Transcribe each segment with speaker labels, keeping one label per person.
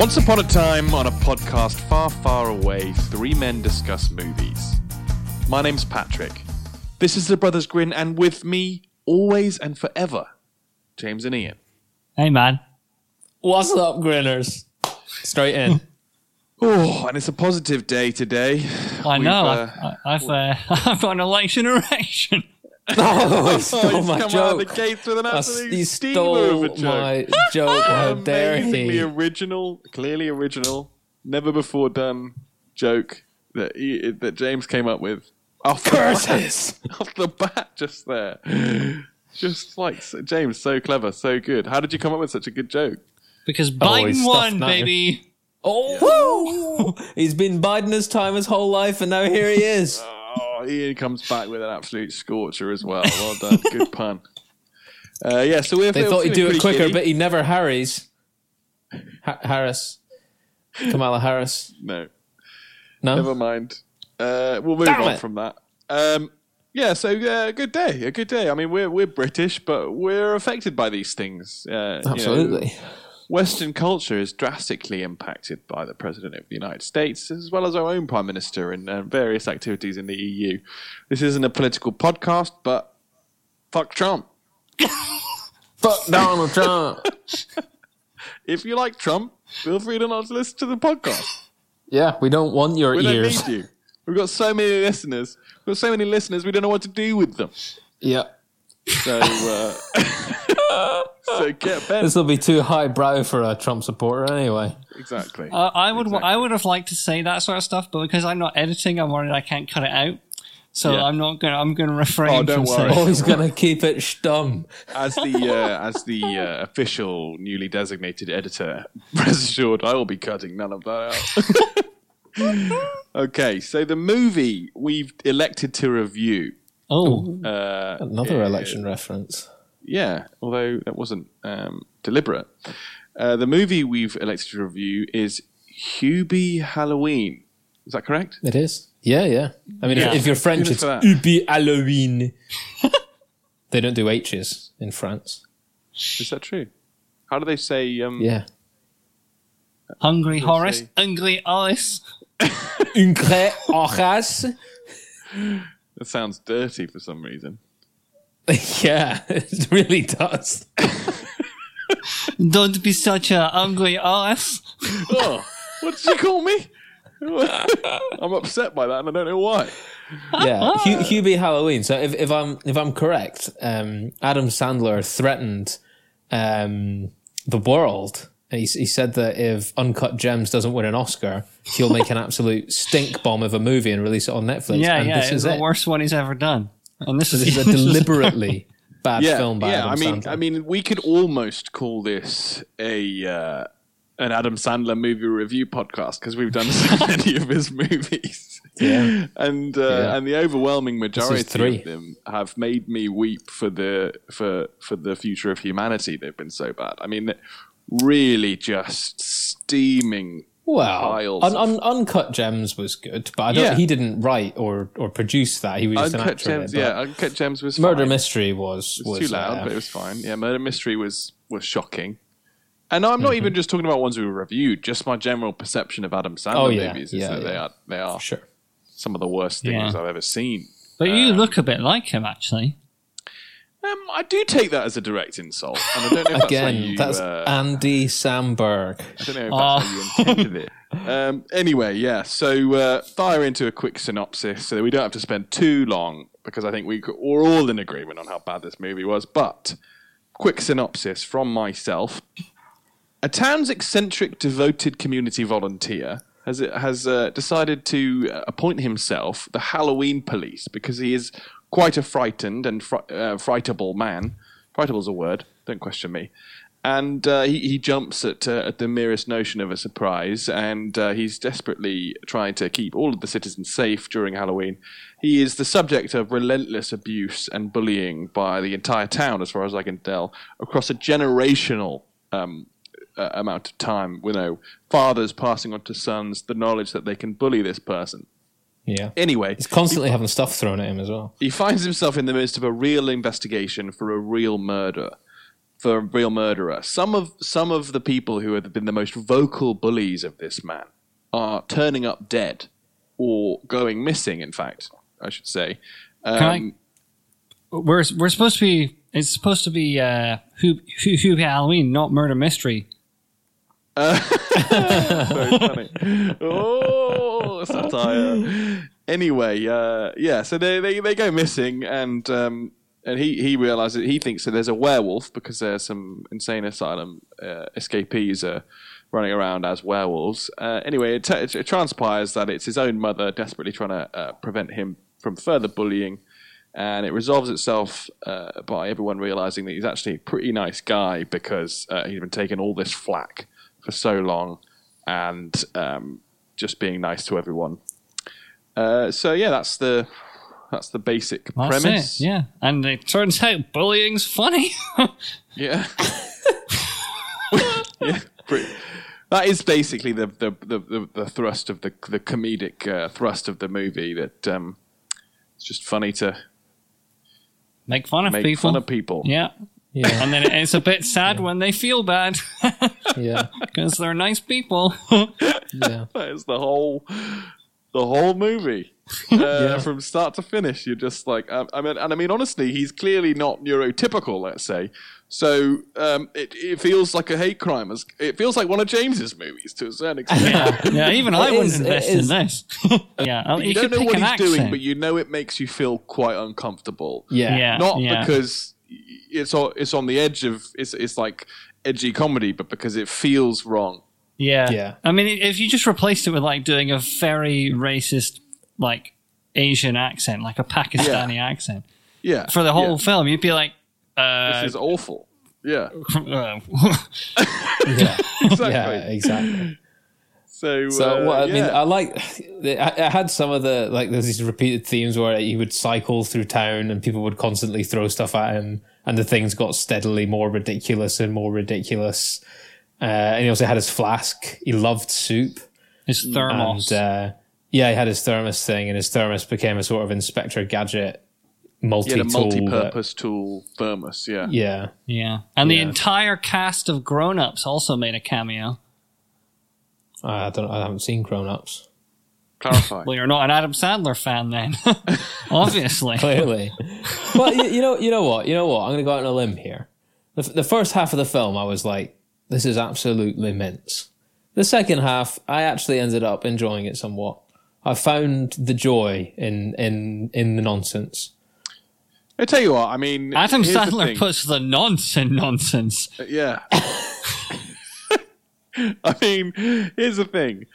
Speaker 1: Once upon a time, on a podcast far, far away, three men discuss movies. My name's Patrick. This is the Brothers Grin, and with me, always and forever, James and Ian.
Speaker 2: Hey, man.
Speaker 3: What's up, grinners? Straight in.
Speaker 1: Oh, and it's a positive day today.
Speaker 2: I
Speaker 1: We've,
Speaker 2: know.
Speaker 1: uh,
Speaker 2: I, I've uh, I've got an election erection.
Speaker 3: Oh, he stole
Speaker 1: Oh, he's
Speaker 3: my
Speaker 1: come out of the
Speaker 3: joke.
Speaker 1: gates with an
Speaker 3: That's-
Speaker 1: absolute
Speaker 3: he
Speaker 1: steamer
Speaker 3: stole
Speaker 1: a joke.
Speaker 3: my joke. How dare
Speaker 1: Amazingly
Speaker 3: he?
Speaker 1: original, clearly original, never before done joke that he, that James came up with. Off the
Speaker 3: Curses!
Speaker 1: bat, off the bat, just there, just like so- James, so clever, so good. How did you come up with such a good joke?
Speaker 2: Because
Speaker 3: Oh,
Speaker 2: Biden
Speaker 3: he's stuffed
Speaker 2: won, baby.
Speaker 3: Oh, woo! he's been biding his time his whole life, and now here he is.
Speaker 1: Oh. Oh, Ian comes back with an absolute scorcher as well. Well done, good pun. Uh, yeah, so we're
Speaker 3: They thought he'd do it quicker,
Speaker 1: giddy.
Speaker 3: but he never harries. Ha- Harris, Kamala Harris.
Speaker 1: no.
Speaker 3: No,
Speaker 1: Never mind. Uh, we'll move
Speaker 3: Damn
Speaker 1: on
Speaker 3: it.
Speaker 1: from that. Um, yeah, so uh, a good day, a good day. I mean, we're we're British, but we're affected by these things. Uh, you know,
Speaker 3: absolutely.
Speaker 1: Western culture is drastically impacted by the president of the United States, as well as our own prime minister and uh, various activities in the EU. This isn't a political podcast, but fuck Trump.
Speaker 3: Fuck Donald Trump.
Speaker 1: If you like Trump, feel free to not listen to the podcast.
Speaker 3: yeah, we don't want your
Speaker 1: We don't need you. We've got so many listeners. We've got so many listeners. We don't know what to do with them.
Speaker 3: Yeah,
Speaker 1: So, uh, so get Ben.
Speaker 3: this will be too highbrow for a Trump supporter anyway.
Speaker 1: Exactly.
Speaker 2: Uh, I would
Speaker 1: Exactly.
Speaker 2: I would have liked to say that sort of stuff, but because I'm not editing, I'm worried I can't cut it out. So
Speaker 1: Yeah.
Speaker 2: I'm not gonna. I'm gonna refrain
Speaker 1: Oh, don't
Speaker 2: from
Speaker 1: worry.
Speaker 2: saying.
Speaker 3: Oh, he's gonna keep it stum.
Speaker 1: as the uh, as the uh, official newly designated editor, rest assured, I will be cutting none of that out. okay, so the movie we've elected to review.
Speaker 2: Oh,
Speaker 1: Uh,
Speaker 3: Another
Speaker 1: uh,
Speaker 3: election reference.
Speaker 1: Yeah, although that wasn't um, deliberate. Uh, the movie we've elected to review is Hubie Halloween. Is that correct?
Speaker 3: It is. Yeah, yeah. I mean,
Speaker 2: Yeah.
Speaker 3: if, if you're French, it's
Speaker 1: for that.
Speaker 3: Ubi Halloween. they don't do H's in France.
Speaker 1: Is that true? How do they say? Um,
Speaker 3: Yeah.
Speaker 2: hungry Horace,
Speaker 1: say-
Speaker 2: hungry Alice.
Speaker 3: Uncre Horace.
Speaker 1: That sounds dirty for some reason.
Speaker 3: yeah, it really does.
Speaker 2: Don't be such a hungry ass.
Speaker 1: oh, what did you call me? I'm upset by that, and I don't know why.
Speaker 3: Yeah, Hu- Hubie Halloween. So if, if I'm if I'm correct, um, Adam Sandler threatened um, the world. He, he said that if Uncut Gems doesn't win an Oscar, he'll make an absolute stink bomb of a movie and release it on Netflix.
Speaker 2: Yeah,
Speaker 3: and
Speaker 2: yeah.
Speaker 3: this
Speaker 2: It's
Speaker 3: is
Speaker 2: the
Speaker 3: it.
Speaker 2: worst one he's ever done. And this,
Speaker 3: This
Speaker 2: is
Speaker 3: is a deliberately bad
Speaker 1: Yeah,
Speaker 3: film by
Speaker 1: yeah.
Speaker 3: Adam
Speaker 1: I mean,
Speaker 3: Sandler.
Speaker 1: I mean, we could almost call this a uh, an Adam Sandler movie review podcast because we've done so many of his movies.
Speaker 3: Yeah.
Speaker 1: and uh,
Speaker 3: Yeah.
Speaker 1: and the overwhelming majority
Speaker 3: three.
Speaker 1: of them have made me weep for the for for the future of humanity. They've been so bad. I mean, really, just steaming.
Speaker 3: Well,
Speaker 1: piles
Speaker 3: un, un, Uncut Gems was good, but I don't.
Speaker 1: Yeah.
Speaker 3: He didn't write or or produce that. He was just an
Speaker 1: Uncut
Speaker 3: actor. in
Speaker 1: Gems,
Speaker 3: it,
Speaker 1: yeah, Uncut Gems was
Speaker 3: Murder
Speaker 1: fine.
Speaker 3: Mystery was
Speaker 1: It
Speaker 3: was
Speaker 1: was too loud,
Speaker 3: uh,
Speaker 1: but it was fine. Yeah, Murder Mystery was was shocking. And I'm not
Speaker 3: Mm-hmm.
Speaker 1: even just talking about ones we reviewed. Just my general perception of Adam Sandler
Speaker 3: Oh, yeah.
Speaker 1: movies is
Speaker 3: Yeah,
Speaker 1: that they are they are
Speaker 3: sure.
Speaker 1: some of the worst things
Speaker 2: Yeah.
Speaker 1: I've ever seen.
Speaker 2: But you look a bit like him, actually.
Speaker 1: Um, I do take that as a direct insult, and I don't know if
Speaker 3: Again,
Speaker 1: that's you.
Speaker 3: that's
Speaker 1: uh,
Speaker 3: Andy Samberg.
Speaker 1: I don't know if that's how you intended it. Um, anyway, yeah. So uh, fire into a quick synopsis so that we don't have to spend too long because I think we c- we're all in agreement on how bad this movie was. But quick synopsis from myself: A town's eccentric, devoted community volunteer has has uh, decided to uh, appoint himself the Halloween police because he is quite a frightened and fr- uh, frightable man. Frightable's a word. Don't question me. And uh, he, he jumps at, uh, at the merest notion of a surprise, and uh, he's desperately trying to keep all of the citizens safe during Halloween. He is the subject of relentless abuse and bullying by the entire town, as far as I can tell, across a generational um, uh, amount of time. You know, fathers passing on to sons the knowledge that they can bully this person.
Speaker 3: Yeah.
Speaker 1: Anyway,
Speaker 3: He's constantly having stuff thrown at him as well.
Speaker 1: he finds himself in the midst of a real investigation for a real murder. for a real murderer. Some of some of the people who have been the most vocal bullies of this man are turning up dead or going missing. In fact, I should say. Um,
Speaker 2: We're we're supposed to be. It's supposed to be uh, Who Who Who Halloween, not murder mystery.
Speaker 1: Very funny. Oh, satire. Anyway, uh, yeah. So they, they they go missing, and um, and he he realizes he thinks that there's a werewolf because there's some insane asylum uh, escapees are running around as werewolves. Uh, anyway, it, t- it transpires that it's his own mother desperately trying to uh, prevent him from further bullying. And it resolves itself uh, by everyone realizing that he's actually a pretty nice guy because uh, he's been taking all this flack for so long and um, just being nice to everyone. Uh, so yeah, that's the that's the basic
Speaker 2: That's
Speaker 1: premise.
Speaker 2: it. Yeah, and it turns out bullying's funny.
Speaker 1: Yeah. yeah. Pretty, that is basically the the, the, the, the thrust of the the comedic uh, thrust of the movie. That um, it's just funny to
Speaker 2: Make fun of people.
Speaker 1: make
Speaker 2: people.
Speaker 1: fun of people.
Speaker 2: Yeah.
Speaker 3: Yeah,
Speaker 2: And then it's a bit sad when they feel bad
Speaker 3: yeah,
Speaker 2: because they're nice people.
Speaker 3: yeah.
Speaker 1: That is the whole the whole movie. Uh, From start to finish, you're just like, um, I mean, and I mean, honestly, he's clearly not neurotypical. Let's say, so um, it, it feels like a hate crime. As it feels like one of James's movies to a certain extent.
Speaker 2: yeah, yeah. Even I wouldn't
Speaker 3: is-
Speaker 2: invest in this. yeah, I mean,
Speaker 1: you
Speaker 2: you,
Speaker 1: don't know what he's
Speaker 2: accent.
Speaker 1: doing, but you know it makes you feel quite uncomfortable.
Speaker 3: Yeah.
Speaker 2: Yeah.
Speaker 1: not
Speaker 2: yeah.
Speaker 1: because it's on, it's on the edge of it's it's like edgy comedy, but because it feels wrong.
Speaker 2: Yeah.
Speaker 3: Yeah.
Speaker 2: I mean, if you just replaced it with like doing a very racist, like Asian accent, like a Pakistani accent
Speaker 1: Yeah,
Speaker 2: for the whole
Speaker 1: yeah.
Speaker 2: film, you'd be like, uh,
Speaker 1: This is awful. Yeah,
Speaker 2: uh,
Speaker 3: Yeah,
Speaker 1: exactly.
Speaker 3: yeah, exactly.
Speaker 1: So,
Speaker 3: So
Speaker 1: uh,
Speaker 3: what I mean. I like. I, I had some of the like there's these repeated themes where he would cycle through town and people would constantly throw stuff at him, and the things got steadily more ridiculous and more ridiculous. Uh, and he also had his flask. He loved soup,
Speaker 2: his thermos.
Speaker 3: and uh, yeah, he had his thermos thing, and his thermos became a sort of Inspector Gadget multi
Speaker 1: the
Speaker 3: tool.
Speaker 1: multi-purpose tool thermos. Yeah,
Speaker 3: Yeah,
Speaker 2: yeah. And the entire cast of grown ups also made a cameo.
Speaker 3: I don't. I haven't seen Grown Ups.
Speaker 1: clarify.
Speaker 2: Well, you're not an Adam Sandler fan then. Obviously.
Speaker 3: clearly. but you, you know, you know what? You know what? I'm going to go out on a limb here. The, the first half of the film, I was like, "This is absolutely mince." The second half, I actually ended up enjoying it somewhat. I found the joy in in in the nonsense.
Speaker 1: I tell you what. I mean,
Speaker 2: Adam
Speaker 1: here's the
Speaker 2: Sandler
Speaker 1: thing.
Speaker 2: puts the nonce in nonsense.
Speaker 1: Uh, yeah. I mean, here's the thing.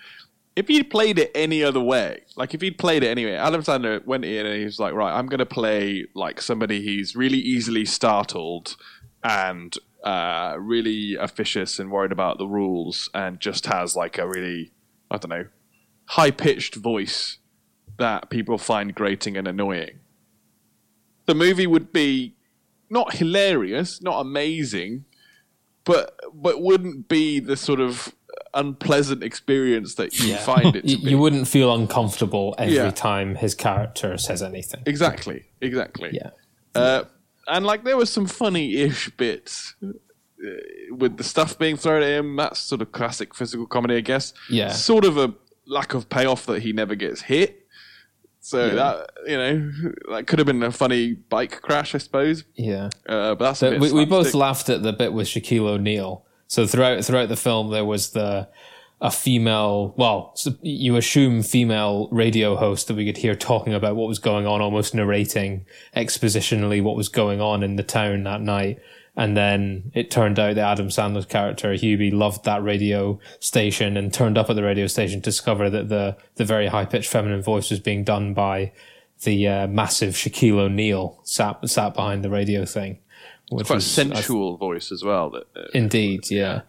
Speaker 1: If he'd played it any other way, like if he'd played it anyway, Adam Sandler went in and he was like, right, I'm going to play like somebody who's really easily startled and uh, really officious and worried about the rules and just has like a really, I don't know, high pitched voice that people find grating and annoying. The movie would be not hilarious, not amazing, but but wouldn't be the sort of unpleasant experience that you find it to
Speaker 3: You,
Speaker 1: be.
Speaker 3: you wouldn't feel uncomfortable every
Speaker 1: Yeah.
Speaker 3: time his character says anything.
Speaker 1: exactly, exactly.
Speaker 3: Yeah,
Speaker 1: Uh, and like there was some funny-ish bits uh, with the stuff being thrown at him. That's sort of classic physical comedy, I guess.
Speaker 3: Yeah.
Speaker 1: Sort of a lack of payoff that he never gets hit. So that you know that could have been a funny bike crash, I suppose.
Speaker 3: yeah.
Speaker 1: Uh, but that's a bit
Speaker 3: we, we both laughed at the bit with Shaquille O'Neal. So throughout throughout the film, there was the a female, well, you assume female radio host that we could hear talking about what was going on, almost narrating expositionally what was going on in the town that night. And then it turned out that Adam Sandler's character, Hubie, loved that radio station and turned up at the radio station to discover that the, the very high pitched feminine voice was being done by the uh, massive Shaquille O'Neal sat, sat behind the radio thing. Which
Speaker 1: quite a
Speaker 3: was, I
Speaker 1: sensual voice as well. That, uh,
Speaker 3: Indeed, yeah.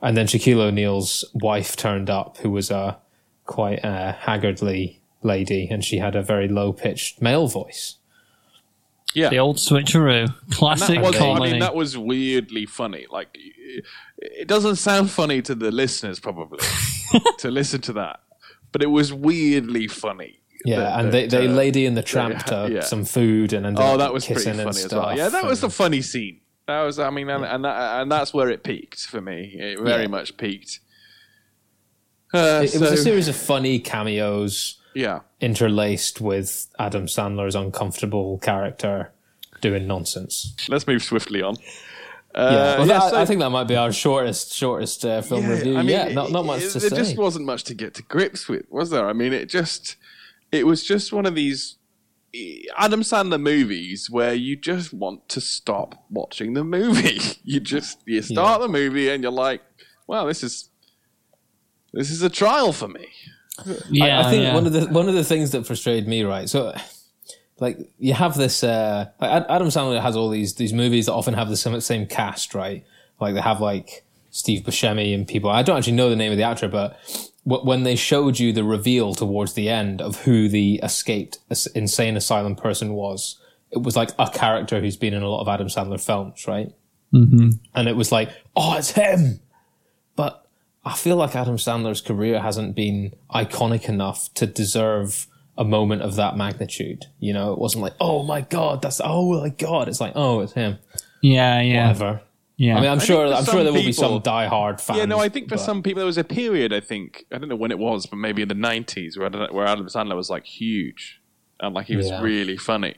Speaker 3: And then Shaquille O'Neal's wife turned up, who was a quite uh, haggardly lady, and she had a very low pitched male voice.
Speaker 1: Yeah,
Speaker 2: The old switcheroo. Classic
Speaker 1: that was, I mean, that was weirdly funny. Like, it- it doesn't sound funny to the listeners, probably, to listen to that, but it was weirdly funny.
Speaker 3: Yeah,
Speaker 1: that-
Speaker 3: and they,
Speaker 1: that,
Speaker 3: they
Speaker 1: uh,
Speaker 3: lady in the tramp
Speaker 1: yeah,
Speaker 3: to
Speaker 1: yeah.
Speaker 3: some food and ended
Speaker 1: Oh,
Speaker 3: up
Speaker 1: that was pretty
Speaker 3: kissing
Speaker 1: funny
Speaker 3: and
Speaker 1: as
Speaker 3: stuff.
Speaker 1: well. Yeah, that was a
Speaker 3: and-
Speaker 1: funny scene. That was, I mean, and and, that, and that's where it peaked for me. It very
Speaker 3: Yeah.
Speaker 1: much peaked. Uh,
Speaker 3: It, it was a series of funny cameos
Speaker 1: Yeah,
Speaker 3: interlaced with Adam Sandler's uncomfortable character doing nonsense.
Speaker 1: let's move swiftly on.
Speaker 3: Yeah,
Speaker 1: Uh,
Speaker 3: well,
Speaker 1: yeah,
Speaker 3: that-
Speaker 1: so-
Speaker 3: I think that might be our shortest shortest uh, film review.
Speaker 1: I mean,
Speaker 3: yeah, not not much
Speaker 1: it-
Speaker 3: to
Speaker 1: there
Speaker 3: say.
Speaker 1: There just wasn't much to get to grips with, was there? I mean, it just it was just one of these Adam Sandler movies where you just want to stop watching the movie. You just you start the movie and you're like, "Wow, this is this is a trial for me."
Speaker 2: Yeah,
Speaker 3: I, I think
Speaker 2: yeah.
Speaker 3: one of the one of the things that frustrated me, right? So, like, you have this. Uh, like Adam Sandler has all these these movies that often have the same, same cast, right? Like they have like Steve Buscemi and people. I don't actually know the name of the actor, but wh- when they showed you the reveal towards the end of who the escaped insane asylum person was, it was like a character who's been in a lot of Adam Sandler films, right? Mm-hmm. And it was like, oh, it's him. But I feel like Adam Sandler's career hasn't been iconic enough to deserve a moment of that magnitude. You know, it wasn't like, oh my god, that's oh my god. It's like, oh, it's him.
Speaker 2: yeah, yeah,
Speaker 3: Whatever.
Speaker 2: yeah.
Speaker 3: I mean, I'm sure. I'm sure there will be some die-hard fans.
Speaker 1: Yeah, no, I think for
Speaker 3: but-
Speaker 1: some people there was a period. I think I don't know when it was, but maybe in the '90s where I don't know- where Adam Sandler was like huge and like he was
Speaker 3: Yeah.
Speaker 1: really funny.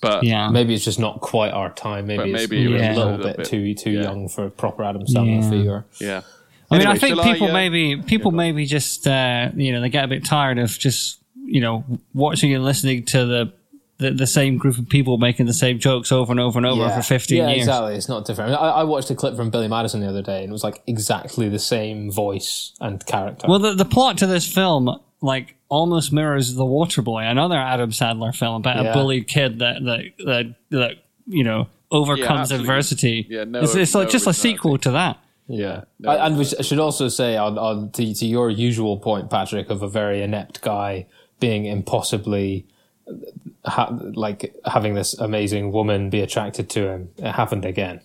Speaker 1: But
Speaker 2: yeah.
Speaker 3: maybe it's just not quite our time. Maybe,
Speaker 1: But
Speaker 3: it's
Speaker 1: maybe it
Speaker 2: was
Speaker 3: a
Speaker 2: a
Speaker 3: little,
Speaker 1: little
Speaker 3: bit,
Speaker 1: bit-
Speaker 3: too too
Speaker 1: yeah.
Speaker 3: young for a proper Adam Sandler
Speaker 2: Yeah.
Speaker 3: figure.
Speaker 1: yeah.
Speaker 2: I mean, I think
Speaker 1: shall
Speaker 2: people
Speaker 1: uh,
Speaker 2: maybe people maybe just uh, you know they get a bit tired of just you know watching and listening to the, the the same group of people making the same jokes over and over and over for fifteen
Speaker 3: yeah,
Speaker 2: years.
Speaker 3: exactly. It's not different. I, mean, I, I watched a clip from Billy Madison the other day, and it was like exactly the same voice and character.
Speaker 2: Well, the the plot to this film like almost mirrors The Waterboy, another Adam Sandler film about
Speaker 3: Yeah.
Speaker 2: a bullied kid that that that, that you know overcomes
Speaker 1: absolutely.
Speaker 2: adversity.
Speaker 1: Yeah, no-
Speaker 2: it's, it's like
Speaker 1: no
Speaker 2: just a sequel to that.
Speaker 3: Yeah, I- and we should also say on, on to, to your usual point, Patrick, of a very inept guy being impossibly ha- like having this amazing woman be attracted to him. It happened again.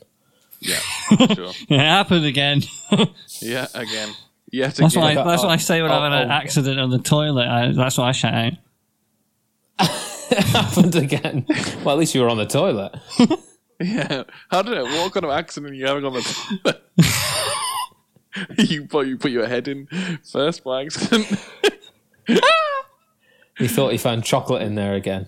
Speaker 1: Yeah, sure.
Speaker 2: It happened again.
Speaker 1: Yeah, again. Yet
Speaker 2: That's what I,
Speaker 1: again.
Speaker 2: that's what I say when
Speaker 3: Oh,
Speaker 2: I'm in an
Speaker 3: oh, oh.
Speaker 2: accident on the toilet. I, that's what I shout out.
Speaker 3: it happened again. well, at least you were on the toilet.
Speaker 1: Yeah. How did it? What kind of accident are you having on the toilet? you put you put your head in first by accident.
Speaker 3: He thought he found chocolate in there again.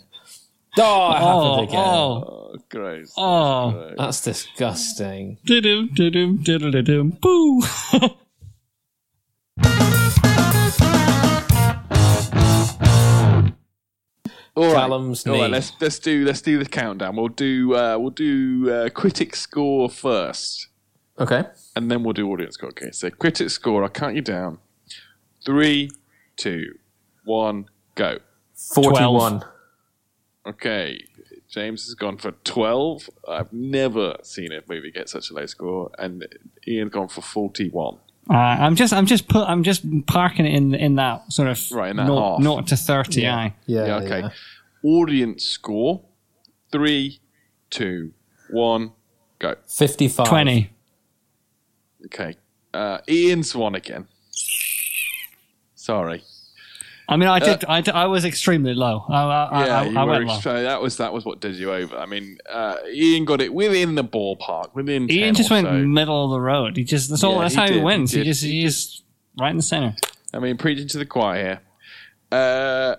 Speaker 3: Oh, it
Speaker 2: Oh,
Speaker 3: happened again.
Speaker 2: oh,
Speaker 1: oh, gross.
Speaker 2: oh.
Speaker 3: That's disgusting.
Speaker 2: Doo-doo, doo-doo, doo-doo-doo-doo. Boo.
Speaker 1: All right.
Speaker 3: Callum's
Speaker 1: All right,
Speaker 3: knee.
Speaker 1: let's let's do let's do the countdown. We'll do uh, we'll do uh, critic score first,
Speaker 3: Okay.
Speaker 1: and then we'll do audience score. Okay, so critic score. I'll count you down. Three, two, one, go.
Speaker 3: 41.
Speaker 1: Okay, James has gone for twelve. I've never seen a movie get such a low score, and Ian's gone for forty-one.
Speaker 2: Uh, I'm just, I'm just put, I'm just parking it in in that sort of
Speaker 1: Right, in that
Speaker 2: naught,
Speaker 1: half.
Speaker 2: naught to thirty. Aye.
Speaker 3: Yeah,
Speaker 1: Yeah, okay.
Speaker 3: yeah.
Speaker 1: Audience score. Three, two, one, go.
Speaker 3: 55.
Speaker 2: Twenty.
Speaker 1: Okay. Uh, Ian's one again. Sorry.
Speaker 2: I mean, I did, I, did- I was extremely low. I, I,
Speaker 1: yeah,
Speaker 2: I,
Speaker 1: you
Speaker 2: I
Speaker 1: were
Speaker 2: went low.
Speaker 1: extra- that was that was what did you over. I mean, uh, Ian got it within the ballpark, within. 10
Speaker 2: Ian just went
Speaker 1: so.
Speaker 2: middle of the road. He just that's all.
Speaker 1: Yeah,
Speaker 2: that's
Speaker 1: he
Speaker 2: how
Speaker 1: did,
Speaker 2: he wins. He, just,
Speaker 1: he
Speaker 2: just right in the center.
Speaker 1: I mean, preaching to the choir here. Uh,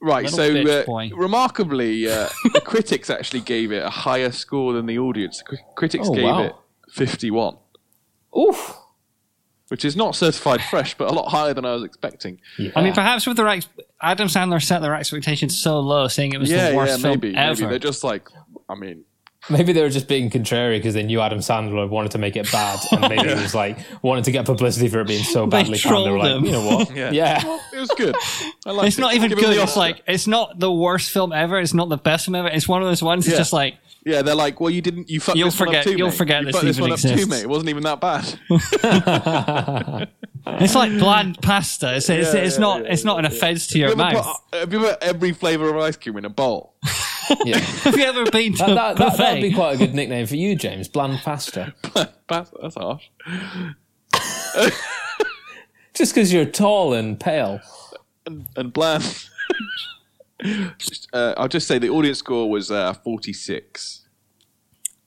Speaker 1: right,
Speaker 2: Little
Speaker 1: so uh, remarkably, uh, the critics actually gave it a higher score than the audience. The cri- critics
Speaker 3: Oh,
Speaker 1: gave
Speaker 3: wow.
Speaker 1: it fifty-one,
Speaker 3: Oof.
Speaker 1: Which is not certified fresh, but a lot higher than I was expecting.
Speaker 2: I mean, perhaps with their ex- Adam Sandler set their expectations so low, saying it was
Speaker 1: Yeah,
Speaker 2: the worst
Speaker 1: yeah,
Speaker 2: film ever.
Speaker 1: maybe they're just like, I mean,
Speaker 3: Maybe they were just being contrary because they knew Adam Sandler wanted to make it bad, and maybe it was like wanted to get publicity for it being so
Speaker 2: They
Speaker 3: badly canned. They were like,
Speaker 2: him.
Speaker 3: you know what?
Speaker 1: Yeah.
Speaker 3: yeah.
Speaker 1: it was good. I liked
Speaker 2: it's
Speaker 1: it.
Speaker 2: not even
Speaker 1: Give him
Speaker 2: good.
Speaker 1: the
Speaker 2: It's like it's not the worst film ever. It's not the best film ever. It's one of those ones. It's just like
Speaker 1: Yeah, they're like, well, you didn't. You fucked
Speaker 2: You'll
Speaker 1: this one up too,
Speaker 2: you'll
Speaker 1: mate.
Speaker 2: forget
Speaker 1: you
Speaker 2: this
Speaker 1: this
Speaker 2: even
Speaker 1: one up too, mate. It wasn't even that bad.
Speaker 2: it's like bland pasta. It's it's,
Speaker 1: Yeah,
Speaker 2: it's
Speaker 1: yeah,
Speaker 2: not
Speaker 1: yeah,
Speaker 2: it's not an offense to your
Speaker 1: Have you
Speaker 2: mouth.
Speaker 1: put- have you put every flavor of ice cream in a bowl?
Speaker 3: yeah.
Speaker 2: Have you ever been to
Speaker 3: That,
Speaker 2: a
Speaker 3: that, that,
Speaker 2: buffet?
Speaker 3: would be quite a good nickname for you, James. Bland pasta.
Speaker 1: that's, that's harsh.
Speaker 3: Just because you're tall and pale.
Speaker 1: And, and bland. Uh, I'll just say the audience score was uh, 46.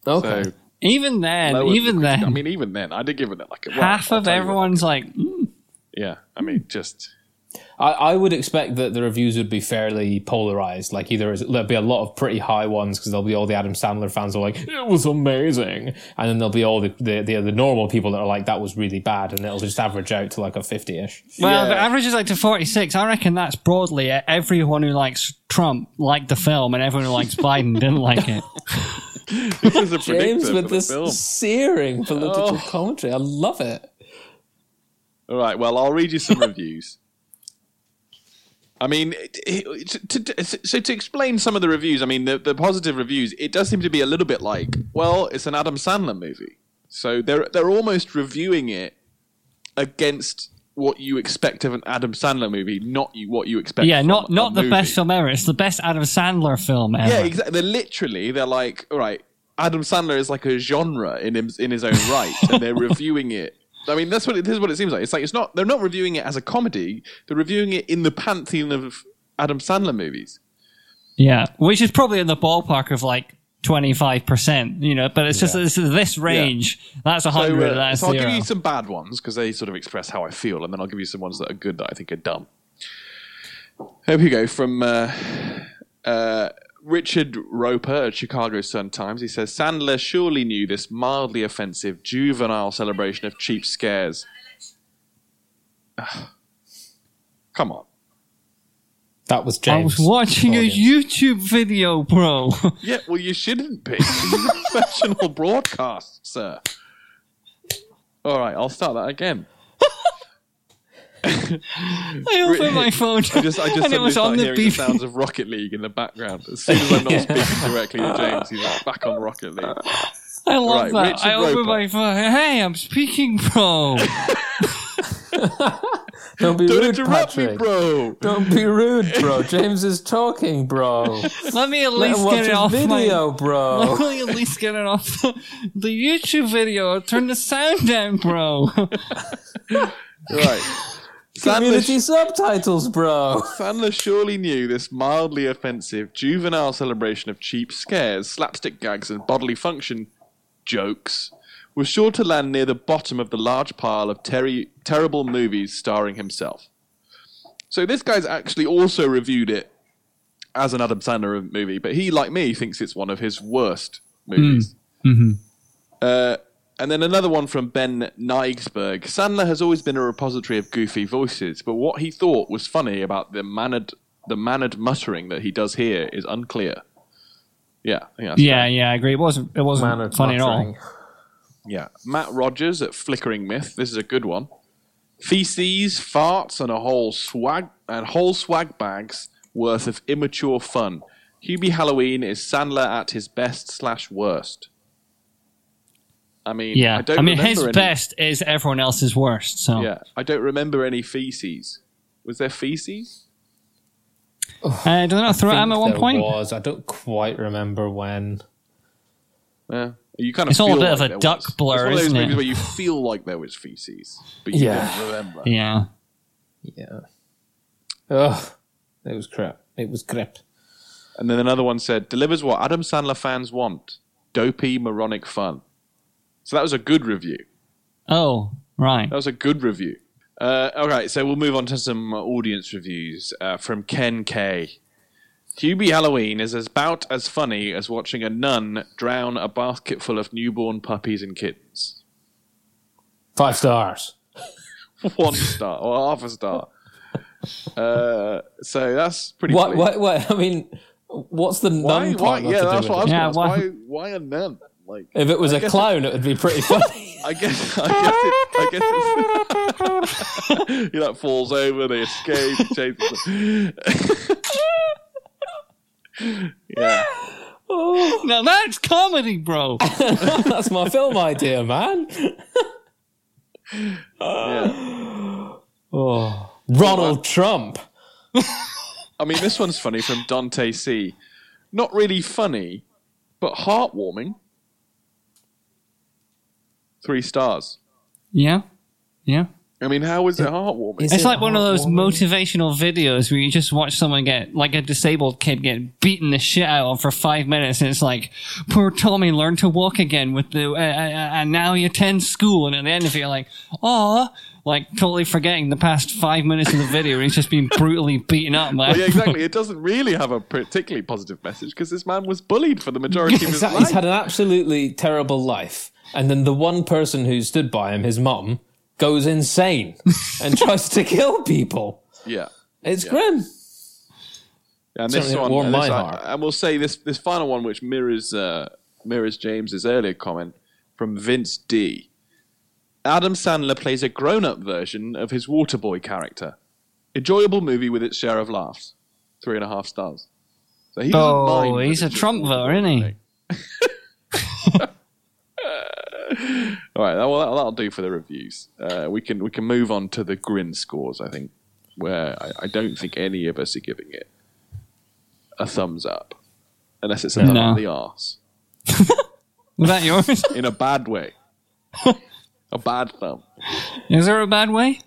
Speaker 3: Okay.
Speaker 1: So
Speaker 2: even then, even then,
Speaker 1: I mean, even then, I did give it like a well,
Speaker 2: half
Speaker 1: I'll
Speaker 2: of
Speaker 1: tell you what.
Speaker 2: everyone's like, mm,
Speaker 1: Yeah, I mean, just
Speaker 3: I, I would expect that the reviews would be fairly polarized. Like either there'll be a lot of pretty high ones because there'll be all the Adam Sandler fans who are like, "It was amazing," and then there'll be all the the, the the normal people that are like, "That was really bad," and it'll just average out to like a fifty-ish.
Speaker 2: well,
Speaker 1: Yeah.
Speaker 2: the average is like to 46. I reckon that's broadly everyone who likes Trump liked the film and everyone who likes Biden didn't like it.
Speaker 1: this a
Speaker 3: James with this
Speaker 1: film.
Speaker 3: searing political
Speaker 1: Oh.
Speaker 3: commentary, I love it.
Speaker 1: All right, well, I'll read you some reviews. I mean, to, to, so to explain some of the reviews, I mean, the, the positive reviews, it does seem to be a little bit like, well, it's an Adam Sandler movie, so they're they're almost reviewing it against what you expect of an Adam Sandler movie, not you what you expect.
Speaker 2: Yeah, not not the
Speaker 1: movie.
Speaker 2: best film ever. It's the best Adam Sandler film ever.
Speaker 1: Yeah, exactly. They're literally they're like, all right, Adam Sandler is like a genre in him, in his own right, and they're reviewing it. I mean, that's what it, this is what it seems like. It's like it's not they're not reviewing it as a comedy. They're reviewing it in the pantheon of Adam Sandler movies.
Speaker 2: Yeah, which is probably in the ballpark of like twenty five percent. You know, but it's just
Speaker 3: Yeah.
Speaker 2: this, this range. That's a
Speaker 1: So,
Speaker 2: hundred.
Speaker 1: uh,
Speaker 2: that's
Speaker 1: so I'll
Speaker 2: zero.
Speaker 1: give you some bad ones because they sort of express how I feel, and then I'll give you some ones that are good that I think are dumb. Here we go from uh, uh, Richard Roeper at Chicago Sun Times. He says Sandler surely knew this mildly offensive juvenile celebration of cheap scares. Come on.
Speaker 3: That was James.
Speaker 2: I was watching a. YouTube video, bro.
Speaker 1: Yeah, well, you shouldn't be. This is a professional broadcast, sir. All right, I'll start that again.
Speaker 2: I opened my phone
Speaker 1: I just, I just
Speaker 2: and it was on the
Speaker 1: hearing the sounds of Rocket League in the background. As soon as I'm not speaking directly to James, he's like back on Rocket League.
Speaker 2: I love
Speaker 1: Right,
Speaker 2: that.
Speaker 1: Richard
Speaker 2: I opened
Speaker 1: Roeper.
Speaker 2: my phone. Hey, I'm speaking, bro.
Speaker 3: Don't be
Speaker 1: Don't
Speaker 3: rude,
Speaker 1: interrupt
Speaker 3: Patrick.
Speaker 1: me, bro.
Speaker 3: Don't be rude, bro. James is talking, bro.
Speaker 2: Let me at
Speaker 3: Let
Speaker 2: least
Speaker 3: watch
Speaker 2: get it
Speaker 3: his
Speaker 2: off
Speaker 3: video,
Speaker 2: my.
Speaker 3: bro.
Speaker 2: Let me at least get it off the YouTube video. Turn the sound down, bro.
Speaker 1: Right.
Speaker 3: Community
Speaker 1: Sandler,
Speaker 3: subtitles, bro.
Speaker 1: Sandler surely knew this mildly offensive juvenile celebration of cheap scares, slapstick gags, and bodily function jokes was sure to land near the bottom of the large pile of terri- terrible movies starring himself. So this guy's actually also reviewed it as an Adam Sandler movie, but he, like me, thinks it's one of his worst movies. Uh, and then another one from Ben Kenigsberg. Sandler has always been a repository of goofy voices, but what he thought was funny about the mannered, the mannered muttering that he does here is unclear. Yeah, I
Speaker 2: yeah,
Speaker 1: fair.
Speaker 2: yeah, I agree. It wasn't. It wasn't
Speaker 3: Mannered
Speaker 2: funny at all.
Speaker 1: yeah. Matt Rogers at Flickering Myth. This is a good one. Feces, farts, and a whole swag and whole swag bags worth of immature fun. Hubie Halloween is Sandler at his best slash worst. I mean,
Speaker 2: Yeah,
Speaker 1: I, don't
Speaker 2: I mean, his
Speaker 1: any-
Speaker 2: best is everyone else's worst. So
Speaker 1: Yeah, I don't remember any feces. Was there feces?
Speaker 2: uh, do they not throw
Speaker 3: I
Speaker 2: at him at one point?
Speaker 3: was. I don't quite remember when.
Speaker 1: Yeah, you kind of.
Speaker 2: It's all a
Speaker 1: feel
Speaker 2: bit of a duck
Speaker 1: was.
Speaker 2: blur,
Speaker 1: It's one of those
Speaker 2: isn't it?
Speaker 1: movies where you feel like there was feces, but you
Speaker 3: Yeah.
Speaker 1: don't remember.
Speaker 2: Yeah.
Speaker 3: Yeah. Ugh. It was crap. It was crap.
Speaker 1: And then another one said, "Delivers what Adam Sandler fans want: dopey, moronic fun." So that was a good review.
Speaker 2: Oh, right.
Speaker 1: That was a good review. Uh, all right, so we'll move on to some audience reviews uh, from Ken K. Hubie Halloween is about as funny as watching a nun drown a basket full of newborn puppies and kittens.
Speaker 3: Five stars.
Speaker 1: One star or half a star. Uh, so that's pretty.
Speaker 3: What?
Speaker 1: bleak.
Speaker 3: What? What? I mean, what's the
Speaker 1: Why?
Speaker 3: nun
Speaker 1: Why?
Speaker 3: part got
Speaker 1: Yeah, that's what I was
Speaker 2: Yeah,
Speaker 1: going to
Speaker 2: why-
Speaker 1: Why? Why a nun? Like,
Speaker 3: If it was a clown, it would be pretty funny.
Speaker 1: I guess. I guess. It, I guess it's. he like falls over. They escape. He chases them. yeah. Oh.
Speaker 2: Now that's comedy, bro.
Speaker 3: That's my film idea, man.
Speaker 1: Yeah.
Speaker 3: Oh, Ronald Trump.
Speaker 1: I mean, this one's funny from Dante C. Not really funny, but heartwarming. Three stars.
Speaker 2: Yeah. Yeah.
Speaker 1: I mean, how is it heartwarming?
Speaker 3: Is
Speaker 2: It's
Speaker 3: it
Speaker 2: like one of those motivational videos where you just watch someone get, like a disabled kid get beaten the shit out of for five minutes, and it's like, poor Tommy learned to walk again with the, uh, uh, uh, and now he attends school, and at the end of it, you're like, aw, like totally forgetting the past five minutes of the video, and he's just been brutally beaten up. Man.
Speaker 1: Well, yeah, exactly. It doesn't really have a particularly positive message because this man was bullied for the majority of his
Speaker 3: Exactly.
Speaker 1: life.
Speaker 3: He's had an absolutely terrible life. And then the one person who stood by him, his mum, goes insane and tries to kill people.
Speaker 1: yeah.
Speaker 3: It's grim.
Speaker 1: And this one,
Speaker 3: warmed
Speaker 1: and, this,
Speaker 3: my
Speaker 1: I-
Speaker 3: heart.
Speaker 1: and we'll say this this final one, which mirrors uh, mirrors James's earlier comment from Vince D. Adam Sandler plays a grown-up version of his Waterboy character. Enjoyable movie with its share of laughs. Three and a half stars. So he
Speaker 2: Oh, he's a
Speaker 1: it's
Speaker 2: Trump voter, isn't he?
Speaker 1: All right, well that'll, that'll do for the reviews. Uh, we can we can move on to the grin scores. I think where I, I don't think any of us are giving it a thumbs up, unless it's a thumb
Speaker 2: No.
Speaker 1: up the arse
Speaker 2: Was that yours?
Speaker 1: in a bad way. a bad thumb.
Speaker 2: Is there a bad way?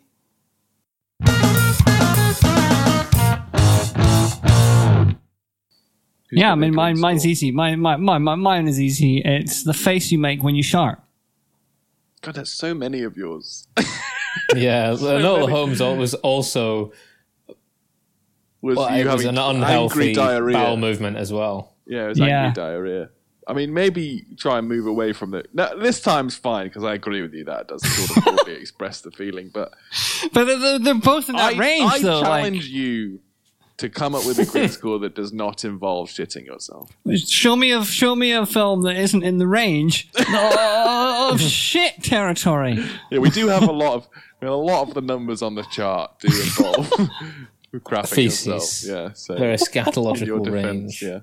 Speaker 1: Who's
Speaker 2: Yeah, I mean, mine,
Speaker 1: grin
Speaker 2: mine's
Speaker 1: score?
Speaker 2: easy. Mine, mine, mine, mine- mine is easy. It's the face you make when you shart.
Speaker 1: God, there's so many of yours.
Speaker 3: Yeah, Enola
Speaker 1: many.
Speaker 3: Holmes al- was also
Speaker 1: was
Speaker 3: well,
Speaker 1: you
Speaker 3: it was
Speaker 1: having
Speaker 3: an
Speaker 1: angry
Speaker 3: unhealthy
Speaker 1: diarrhea?
Speaker 3: bowel movement as well.
Speaker 1: Yeah, it was
Speaker 2: Yeah.
Speaker 1: angry diarrhea. I mean, maybe try and move away from it. No, this time's fine because I agree with you that it does sort of express the feeling. But
Speaker 2: But they're, they're- they're both in that
Speaker 1: I,
Speaker 2: range,
Speaker 1: I
Speaker 2: though.
Speaker 1: challenge you to come up with a grin score that does not involve shitting yourself.
Speaker 2: Show me a show me a film that isn't in the range of shit territory.
Speaker 1: Yeah, we do have a lot of I mean, a lot of the numbers on the chart do involve crapping
Speaker 3: Feces.
Speaker 1: yourself. Yeah, so
Speaker 3: They're a
Speaker 1: in your
Speaker 3: scatological
Speaker 1: defense,
Speaker 3: range.
Speaker 1: yeah.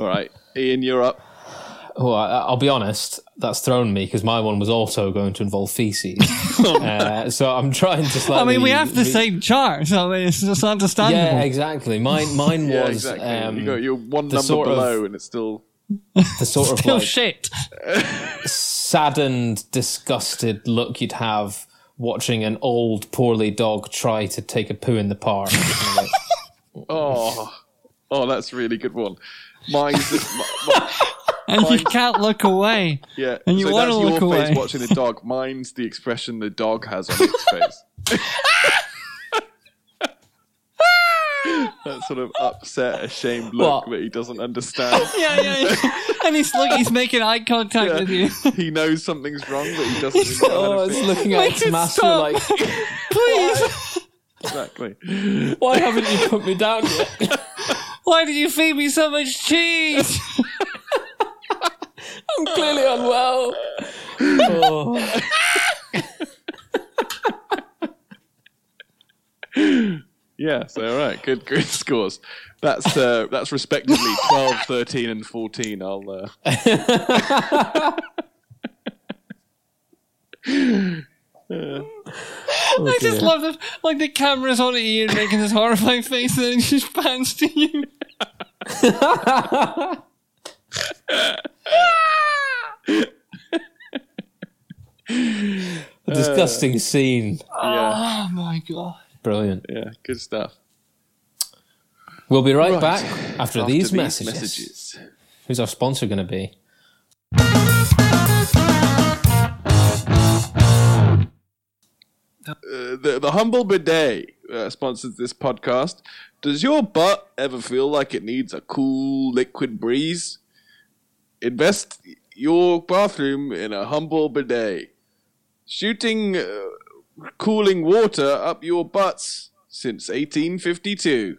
Speaker 1: All right, Ian, you're up.
Speaker 3: Oh, I, I'll be honest, that's thrown me because my one was also going to involve feces. uh, so I'm trying to
Speaker 2: I mean, we have the
Speaker 3: re-
Speaker 2: same chart, so I mean, it's just understandable.
Speaker 3: Yeah, exactly. Mine, mine
Speaker 1: Yeah,
Speaker 3: was
Speaker 1: exactly.
Speaker 3: um,
Speaker 1: you got you're one number
Speaker 3: sort of-
Speaker 1: below, and it's still
Speaker 3: the sort of
Speaker 2: Still
Speaker 3: like
Speaker 2: shit.
Speaker 3: saddened, disgusted look you'd have watching an old, poorly dog try to take a poo in the park.
Speaker 1: oh, oh, that's a really good one. Mine's my, my,
Speaker 2: And you can't look away.
Speaker 1: yeah,
Speaker 2: And you
Speaker 1: so
Speaker 2: wanna
Speaker 1: that's
Speaker 2: look
Speaker 1: your face watching the dog. Mine's the expression the dog has on its face. that sort of upset, ashamed look
Speaker 3: What?
Speaker 1: that he doesn't understand.
Speaker 2: Yeah, yeah. yeah. and he's look, he's making eye contact
Speaker 1: Yeah.
Speaker 2: with you.
Speaker 1: he knows something's wrong, but he doesn't know
Speaker 3: oh, it's looking at its master
Speaker 2: stop.
Speaker 3: like,
Speaker 2: Please.
Speaker 1: Exactly.
Speaker 3: why haven't you put me down yet?
Speaker 2: why did you feed me so much cheese?
Speaker 3: I'm clearly unwell. Oh.
Speaker 1: Yeah, so all right, good good scores. That's uh, that's respectively 12, 13, and 14. I'll uh,
Speaker 2: I just love the like the cameras on at Ian making this horrifying face, and then it just pans to you.
Speaker 3: A disgusting scene.
Speaker 1: yeah,
Speaker 2: Oh my god!
Speaker 3: Brilliant.
Speaker 1: yeah, good stuff.
Speaker 3: We'll be right,
Speaker 1: Right.
Speaker 3: back after, these, messages.
Speaker 1: messages.
Speaker 3: Who's our sponsor going to be?
Speaker 1: Uh, the, the Humble Bidet uh, sponsors this podcast. Does your butt ever feel like it needs a cool liquid breeze? Invest your bathroom in a Humble Bidet. Shooting uh, cooling water up your butts since 1852.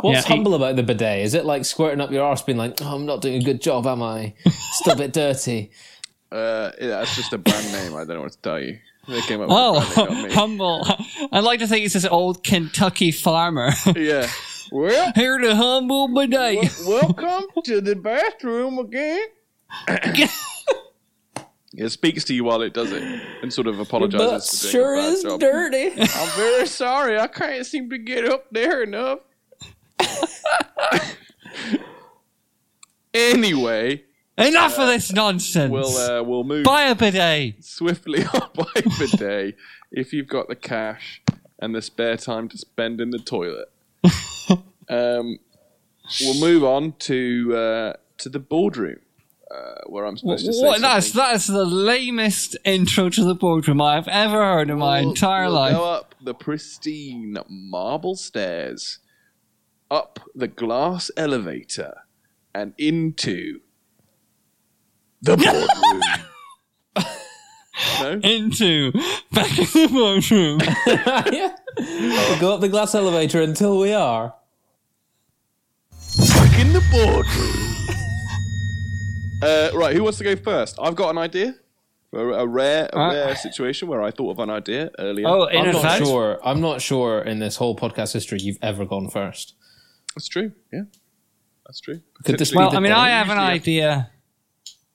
Speaker 3: What's
Speaker 2: Yeah, he-
Speaker 3: humble about the bidet? Is it like squirting up your arse, being like, "Oh, I'm not doing a good job, am I? Still a bit dirty."
Speaker 1: Uh, yeah, that's just a brand name. I don't know what to tell you. They came up
Speaker 2: Oh,
Speaker 1: with a name, not
Speaker 2: humble. I'd like to think it's this old Kentucky farmer.
Speaker 1: Yeah. Well,
Speaker 2: Here to humble bidet.
Speaker 1: welcome to the bathroom again. It speaks to you while it does it and sort of apologizes. for doing a bad job.
Speaker 3: dirty.
Speaker 1: I'm very sorry. I can't seem to get up there enough. anyway,
Speaker 2: Enough of this nonsense.
Speaker 1: We'll uh, we'll move
Speaker 2: Buy a bidet.
Speaker 1: swiftly on by the day if you've got the cash and the spare time to spend in the toilet. um, we'll move on to uh, to the boardroom, uh, where I'm supposed to say
Speaker 2: What, that's that's the lamest intro to the boardroom I've ever heard in my
Speaker 1: We'll-
Speaker 2: entire
Speaker 1: we'll
Speaker 2: life.
Speaker 1: Go up the pristine marble stairs, up the glass elevator, and into the boardroom. no,
Speaker 2: Into back in the boardroom.
Speaker 3: yeah. We go up the glass elevator until we are.
Speaker 1: back in the boardroom. Uh, right, who wants to go first? I've got an idea. A, a rare, a
Speaker 2: Uh,
Speaker 1: rare situation where I thought of an idea earlier.
Speaker 2: Oh, in
Speaker 3: I'm not
Speaker 2: advance.
Speaker 3: sure. I'm not sure in this whole podcast history you've ever gone first.
Speaker 1: that's true. Yeah, that's true.
Speaker 3: Could this
Speaker 1: Potentially-
Speaker 2: Well, I mean, I have an idea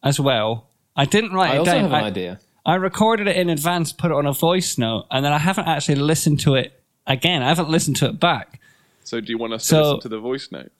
Speaker 2: as well. I didn't write
Speaker 3: I
Speaker 2: it
Speaker 3: also
Speaker 2: down.
Speaker 3: have an
Speaker 2: I,
Speaker 3: idea.
Speaker 2: I recorded it in advance, put it on a voice note, and then I haven't actually listened to it again. I haven't listened to it back.
Speaker 1: So, do you want us to
Speaker 2: So-
Speaker 1: listen to the voice note?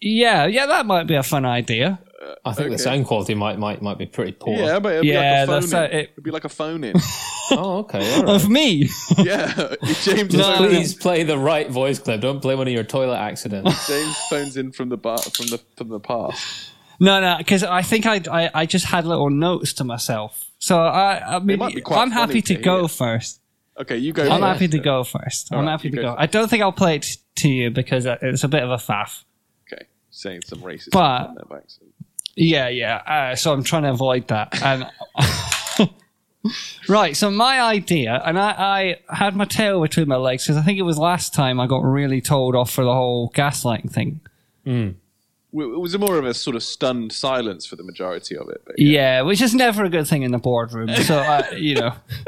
Speaker 2: Yeah, yeah, that might be a fun idea.
Speaker 3: I think the sound quality might might might be pretty poor.
Speaker 1: Yeah, but it'd
Speaker 2: Yeah,
Speaker 1: be like a phone. in.
Speaker 2: it-
Speaker 1: It'd be like a phone in.
Speaker 3: Oh, okay. All right.
Speaker 2: Of me.
Speaker 1: yeah, James.
Speaker 2: No.
Speaker 1: phones in-
Speaker 3: Please play the right voice clip. Don't play one of your toilet accidents.
Speaker 1: James phones in from the bar, from the from the past.
Speaker 2: No, no, because I think I, I I just had little notes to myself. So I, I mean,
Speaker 1: might be quite
Speaker 2: I'm happy
Speaker 1: funny
Speaker 2: to,
Speaker 1: to
Speaker 2: go
Speaker 1: hear.
Speaker 2: first.
Speaker 1: Okay, you go.
Speaker 2: I'm
Speaker 1: first.
Speaker 2: happy to go first. I'm
Speaker 1: right,
Speaker 2: happy to
Speaker 1: go
Speaker 2: go. I don't think I'll play it to you because uh, it's a bit of a faff.
Speaker 1: Okay, saying some racist.
Speaker 2: But-
Speaker 1: stuff in their accent.
Speaker 2: Yeah, yeah. Uh, so I'm trying to avoid that. And right. So my idea, and I, I had my tail between my legs because I think it was last time I got really told off for the whole gaslighting thing.
Speaker 1: W- It was more of a sort of stunned silence for the majority of it. But
Speaker 2: Yeah, which is never a good thing in the boardroom. So uh, you know,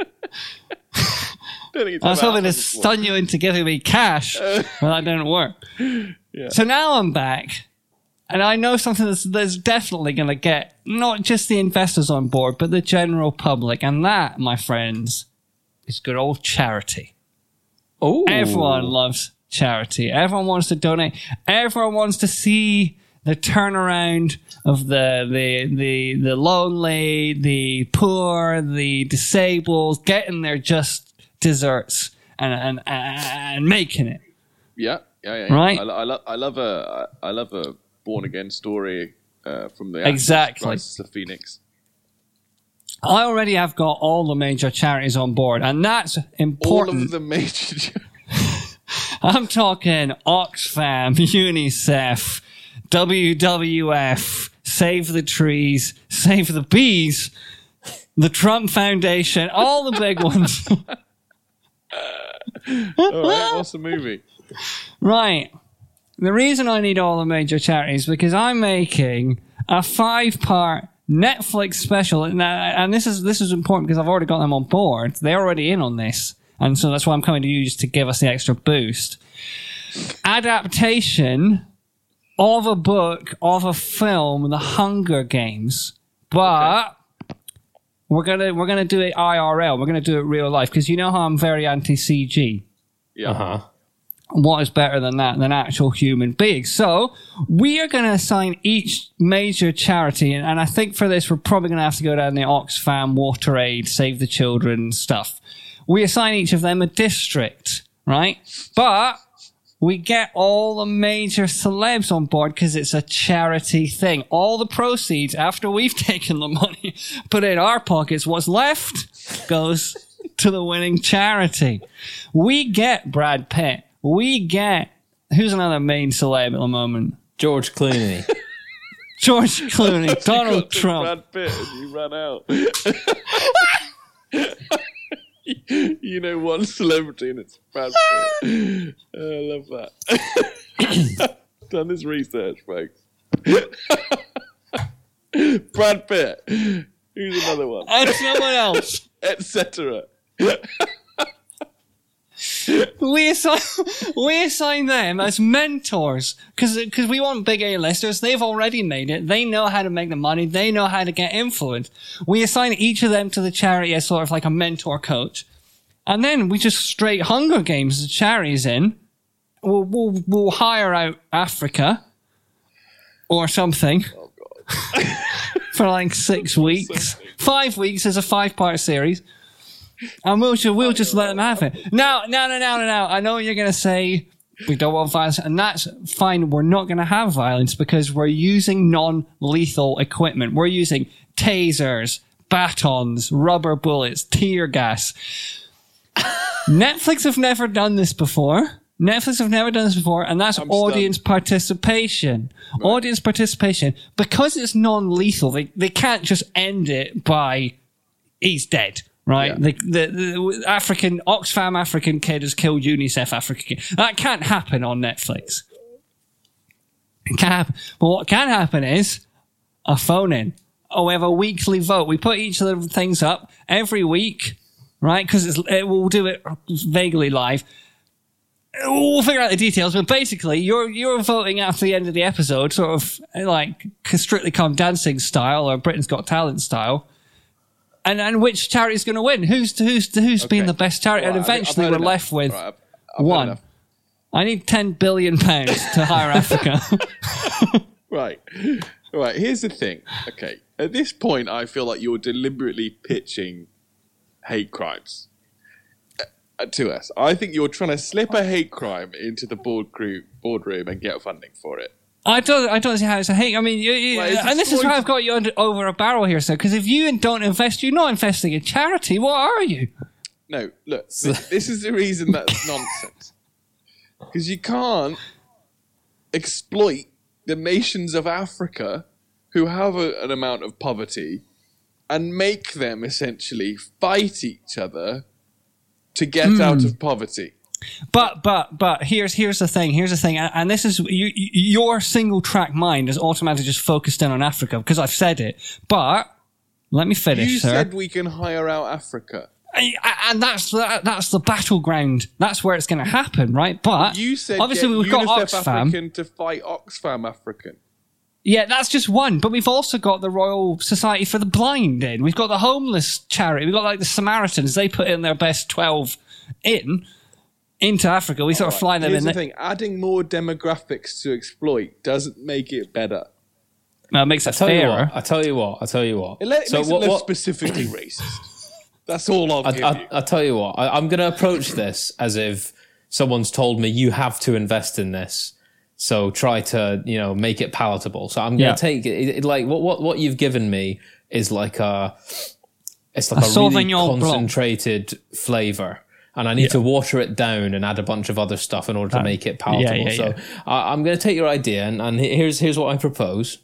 Speaker 1: Don't think it's
Speaker 2: I was hoping to stun you into giving me cash, but that didn't work. So now I'm back, and I know something that's, that's definitely going to get not just the investors on board, but the general public, and that, my friends, is good old charity.
Speaker 3: Oh,
Speaker 2: Everyone loves charity. Everyone wants to donate. Everyone wants to see the turnaround of the the the the lonely, the poor, the disabled getting their just desserts and and and making it.
Speaker 1: Yeah, yeah, yeah. yeah.
Speaker 2: Right?
Speaker 1: I, I, lo- I love a I love a born again story uh, from the
Speaker 2: Exactly.
Speaker 1: Rise of Phoenix.
Speaker 2: I already have got all the major charities on board, and that's important.
Speaker 1: All of the major.
Speaker 2: I'm talking Oxfam, UNICEF, WWF, Save the Trees, Save the Bees, the Trump Foundation, all the big ones.
Speaker 1: All right, what's the movie?
Speaker 2: right. The reason I need all the major charities because I'm making a five-part Netflix special, and, uh, and this is this is important because I've already got them on board. They're already in on this, and so that's why I'm coming to you just to give us the extra boost. Adaptation of a book of a film, The Hunger Games, but. We're gonna we're gonna do it IRL. We're gonna do it real life because you know how I'm very anti CG
Speaker 1: Yeah.
Speaker 3: Uh huh.
Speaker 2: What is better than that than actual human beings so we are going to assign each major charity and, and i think for this we're probably going to have to go down the oxfam water aid save the children stuff we assign each of them a district right but we get all the major celebs on board because it's a charity thing. All the proceeds after we've taken the money, put in our pockets, what's left goes to the winning charity. We get Brad Pitt. We get who's another main celeb at the moment?
Speaker 3: George Clooney.
Speaker 2: George Clooney, Donald
Speaker 1: to
Speaker 2: Trump.
Speaker 1: Brad Pitt and you ran out. you know one celebrity and it's Brad Pitt. Oh, I love that. Done this research, folks. Brad Pitt. Who's another one?
Speaker 2: And someone else.
Speaker 1: Etc.
Speaker 2: We assign, we assign them as mentors because because we want big A-listers. They've already made it. They know how to make the money. They know how to get influence. We assign each of them to the charity as sort of like a mentor coach. And then we just straight Hunger Games the charities in. We'll, we'll, we'll hire out Africa or something.
Speaker 1: Oh
Speaker 2: for like six weeks. Five weeks is a five part series. And we'll just, we'll just let them have it. Now, no, no, no, no, no. I know you're going to say. We don't want violence. And that's fine. We're not going to have violence because we're using non lethal equipment. We're using tasers, batons, rubber bullets, tear gas. Netflix have never done this before. Netflix have never done this before, and that's
Speaker 1: I'm
Speaker 2: audience participation. Audience participation. Because it's non lethal, they, they can't just end it by he's dead. Right,
Speaker 1: Yeah.
Speaker 2: the, the, the African Oxfam African kid has killed UNICEF African kid. That can't happen on Netflix. It can't happen. But what can happen is a phone in. Oh, we have a weekly vote. We put each of the things up every week, right? Because it will do it vaguely live. We'll figure out the details, but basically, you're you're voting after the end of the episode, sort of like Strictly Come Dancing style or Britain's Got Talent style, and and which charity's going to win? Who's who's who's been the best charity?
Speaker 1: Right,
Speaker 2: and eventually, we're
Speaker 1: enough.
Speaker 2: left with
Speaker 1: Right, I've- I've
Speaker 2: one. I need ten billion pounds to hire Africa.
Speaker 1: Right. Right. Here's the thing. Okay. At this point, I feel like you're deliberately pitching hate crimes uh, to us. I think you're trying to slip a hate crime into the board crew, boardroom and get funding for it.
Speaker 2: I don't, I don't see how it's a hate. I mean, you, you,
Speaker 1: Well,
Speaker 2: and this is why I've got you under, over a barrel here, sir. Because if you don't invest, you're not investing in charity. What are you?
Speaker 1: No, look, th- this is the reason that's nonsense. Because you can't exploit the nations of Africa who have a, an amount of poverty and make them essentially fight each other to get out hmm. of poverty.
Speaker 2: But, but, but here's here's the thing. Here's the thing, and, and this is you, you- your single track mind is automatically just focused in on Africa because I've said it. But let me finish,
Speaker 1: You
Speaker 2: sir.
Speaker 1: said we can hire out Africa.
Speaker 2: I- I- and that's the, that's the battleground. That's where it's going to happen, right? But
Speaker 1: You said
Speaker 2: obviously we've got
Speaker 1: UNICEF
Speaker 2: Oxfam.
Speaker 1: African to fight Oxfam African.
Speaker 2: Yeah, that's just one. But we've also got the Royal Society for the Blind in. We've got the homeless charity. We've got like the Samaritans. They put in their best 12 in, into Africa. We sort of fly them
Speaker 1: Here's
Speaker 2: in.
Speaker 1: the thing: adding more demographics to exploit doesn't make it better.
Speaker 2: No, it makes it
Speaker 3: I tell you
Speaker 2: fairer.
Speaker 3: what. I tell you what. I tell you what.
Speaker 1: It, le- it
Speaker 3: so
Speaker 1: makes
Speaker 3: what?
Speaker 1: it less
Speaker 3: what
Speaker 1: specifically racist. That's all I'll give
Speaker 3: I,
Speaker 1: you.
Speaker 3: I, I tell you what. I, I'm going to approach this as if someone's told me you have to invest in this. So try to you know make it palatable. So I'm going
Speaker 2: Yeah.
Speaker 3: to take it, it- like what what what you've given me is like a it's like
Speaker 2: A
Speaker 3: a, really concentrated flavor. And I need to water it down and add a bunch of other stuff in order to ah, make it palatable.
Speaker 2: yeah,
Speaker 3: so
Speaker 2: yeah.
Speaker 3: I, I'm going to take your idea and, and here's here's what I propose.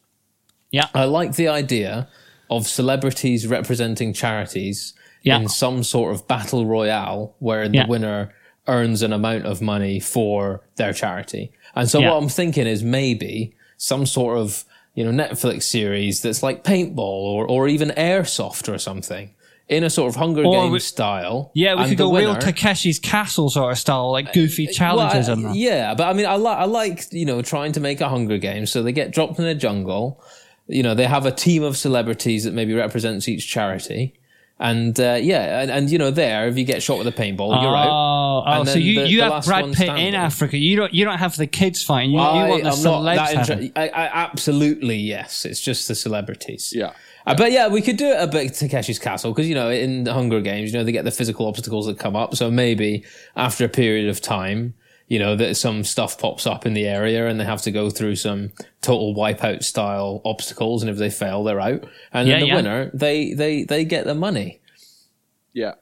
Speaker 2: Yeah.
Speaker 3: I like the idea of celebrities representing charities
Speaker 2: Yeah.
Speaker 3: in some sort of battle royale where the
Speaker 2: Yeah.
Speaker 3: winner earns an amount of money for their charity. And so
Speaker 2: Yeah.
Speaker 3: what I'm thinking is maybe some sort of, you know, Netflix series that's like paintball or, or even airsoft or something in a sort of Hunger
Speaker 2: Or
Speaker 3: Games
Speaker 2: we-
Speaker 3: style.
Speaker 2: Yeah, we could
Speaker 3: the
Speaker 2: go real Takeshi's Castle sort of style, like goofy challenges
Speaker 3: well,
Speaker 2: and that.
Speaker 3: Yeah, but I mean, I like I like you know trying to make a Hunger Games. So they get dropped in a jungle. You know, they have a team of celebrities that maybe represents each charity. And uh, yeah, and, and you know, there if you get shot with a paintball, you're out.
Speaker 2: Oh, oh so you,
Speaker 3: the-
Speaker 2: you
Speaker 3: the
Speaker 2: have
Speaker 3: last
Speaker 2: Brad Pitt in Africa. You don't you don't have the kids fighting. You, you
Speaker 3: I,
Speaker 2: want the
Speaker 3: am not
Speaker 2: celebs
Speaker 3: that
Speaker 2: having-
Speaker 3: I, I absolutely yes. It's just the celebrities.
Speaker 1: Yeah.
Speaker 3: Uh, but yeah, we could do it a bit Takeshi's Castle because you know in the Hunger Games, you know they get the physical obstacles that come up. So maybe after a period of time, you know that some stuff pops up in the area and they have to go through some total wipeout style obstacles, and if they fail, they're out. And
Speaker 2: Yeah,
Speaker 3: then the
Speaker 2: yeah.
Speaker 3: winner, they they they get the money.
Speaker 1: Yeah.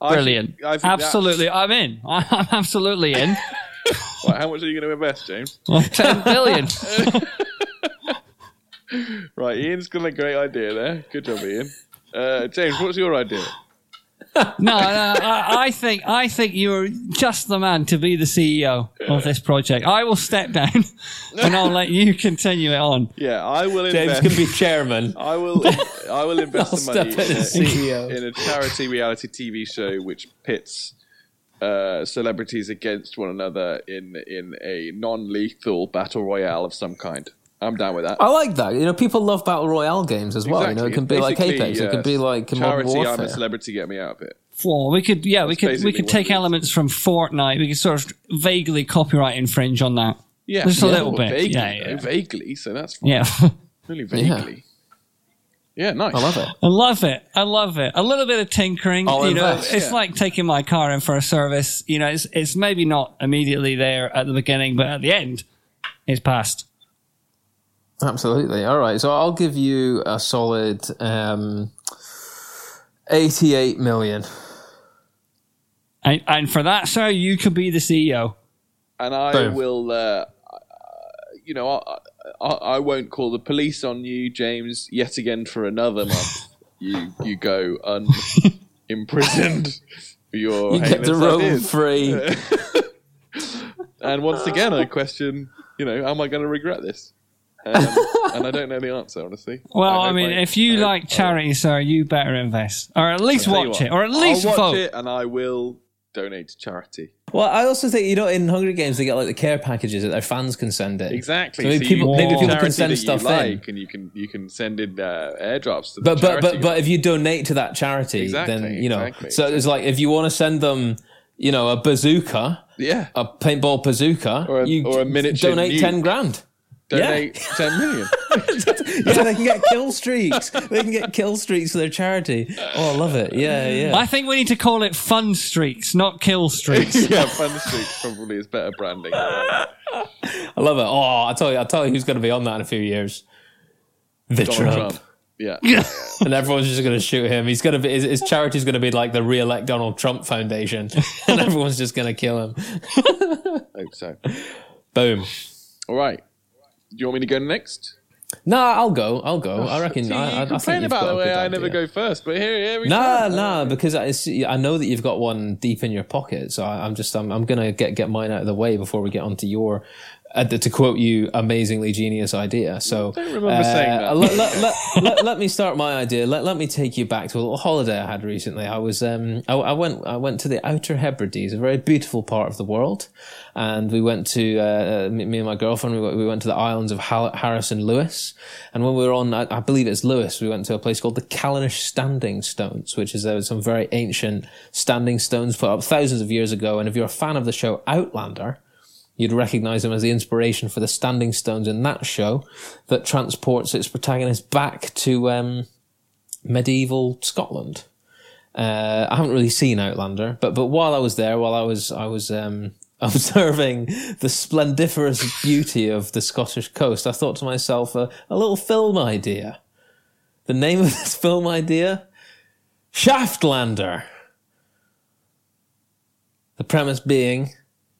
Speaker 1: I
Speaker 2: Brilliant.
Speaker 1: think- I think that's-
Speaker 2: absolutely. I'm in. I'm absolutely in.
Speaker 1: Right, how much are you going to invest, James?
Speaker 2: 10 billion.
Speaker 1: Right, Ian's got a great idea there. Good job, Ian. Uh, James, what's your idea?
Speaker 2: No, no I, I think I think you're just the man to be the CEO of this project. I will step down and I'll let you continue it on.
Speaker 1: Yeah, I will
Speaker 3: James can be chairman.
Speaker 1: I will. I will invest
Speaker 3: I'll
Speaker 1: the money
Speaker 3: in
Speaker 1: in a,
Speaker 3: CEO.
Speaker 1: in a charity reality TV show which pits uh, celebrities against one another in in a non-lethal battle royale of some kind. I'm down with that.
Speaker 3: I like that. You know, people love battle royale games as well. You know, it can
Speaker 1: It's
Speaker 3: be like
Speaker 1: basically,
Speaker 3: Apex. It
Speaker 1: uh,
Speaker 3: can be like Modern
Speaker 1: charity. I'm a
Speaker 3: Warfare.
Speaker 1: celebrity. Get me out of it.
Speaker 2: Well, we could, yeah, we could, we could take elements from Fortnite. We could sort of vaguely copyright infringe on that.
Speaker 1: Yeah,
Speaker 2: Just a
Speaker 1: yeah,
Speaker 2: little bit.
Speaker 1: Vaguely,
Speaker 2: Yeah, yeah.
Speaker 1: though, vaguely. So that's fine.
Speaker 2: Yeah.
Speaker 1: Really vaguely. Yeah, nice.
Speaker 3: I love it.
Speaker 2: I love it. I love it. A little bit of tinkering.
Speaker 3: I'll
Speaker 2: you know, it's
Speaker 1: yeah.
Speaker 2: like taking my car in for a service. You know, it's it's maybe not immediately there at the beginning, but at the end, it's past.
Speaker 3: Absolutely. All right. So I'll give you a solid um, 88 million.
Speaker 2: And, and for that, sir, you could be the CEO.
Speaker 1: and I
Speaker 3: Boom.
Speaker 1: will, uh, uh, you know, I, I, I won't call the police on you, James, yet again for another month. you you go un- imprisoned for your
Speaker 3: You get to
Speaker 1: heinous
Speaker 3: roam free.
Speaker 1: And once again, I question, you know, am I going to regret this? Um, and I don't know the answer, honestly.
Speaker 2: Well, I,
Speaker 1: hope
Speaker 2: mean,
Speaker 1: I-
Speaker 2: if you
Speaker 1: I
Speaker 2: like
Speaker 1: I-
Speaker 2: charity, sir, you better invest, or at least watch
Speaker 1: what,
Speaker 2: it, or at least
Speaker 1: I'll watch
Speaker 2: vote.
Speaker 1: it, and I will donate to charity.
Speaker 3: Well, I also think you know in Hunger Games they get like the care packages that their fans can send in.
Speaker 1: Exactly.
Speaker 3: So maybe
Speaker 1: So
Speaker 3: people maybe people can send
Speaker 1: that
Speaker 3: stuff
Speaker 1: you
Speaker 3: in.
Speaker 1: and you can you can send in uh, airdrops to the
Speaker 3: But but
Speaker 1: charity.
Speaker 3: but but if you donate to that charity,
Speaker 1: Exactly,
Speaker 3: then you know.
Speaker 1: exactly,
Speaker 3: so it's like if you want to send them, you know, a bazooka,
Speaker 1: yeah,
Speaker 3: a paintball bazooka,
Speaker 1: Or a-
Speaker 3: you
Speaker 1: or a miniature
Speaker 3: donate
Speaker 1: nuke.
Speaker 3: ten grand.
Speaker 1: Donate ten million.
Speaker 3: yeah, they can get kill streaks. They can get kill streaks for their charity. Oh, I love it. Yeah, yeah.
Speaker 2: I think we need to call it fun streaks, not kill streaks.
Speaker 1: yeah, Fun Street probably is better branding.
Speaker 3: I love it. Oh, I tell you, I tell you, who's going to be on that in a few years? The
Speaker 1: Donald
Speaker 3: Trump.
Speaker 1: Trump. Yeah.
Speaker 3: and everyone's just going to shoot him. He's going to be his, his charity's going to be like the re-elect Donald Trump Foundation, and everyone's just going to kill him.
Speaker 1: Hope so.
Speaker 3: Boom.
Speaker 1: All right. Do you want me to go next?
Speaker 3: Nah, I'll go. I'll go. I oh, reckon.
Speaker 1: See,
Speaker 3: I, I, I think
Speaker 1: about the way I never go first, but here, here we
Speaker 3: Nah,
Speaker 1: go.
Speaker 3: nah, because I, I know that you've got one deep in your pocket, so I, I'm just I'm, I'm gonna get get mine out of the way before we get onto your. Uh, to quote you, amazingly genius idea. So,
Speaker 1: don't remember saying that.
Speaker 3: Let, let, let, let, me start my idea. Let, let me take you back to a little holiday I had recently. I was um I, I went I went to the Outer Hebrides, a very beautiful part of the world, and we went to uh, me, me and my girlfriend. We went, we went to the islands of Hal- Harris and Lewis, and when we were on, I, I believe it's Lewis, we went to a place called the Callanish Standing Stones, which is uh, some very ancient standing stones put up thousands of years ago. And if you're a fan of the show Outlander, you'd recognize them as the inspiration for the standing stones in that show that transports its protagonist back to um, medieval Scotland. Uh, I haven't really seen Outlander, but but while I was there, while I was I was um, observing the splendiferous beauty of the Scottish coast, I thought to myself, uh, a little film idea. The name of this film idea: Shaftlander. The premise being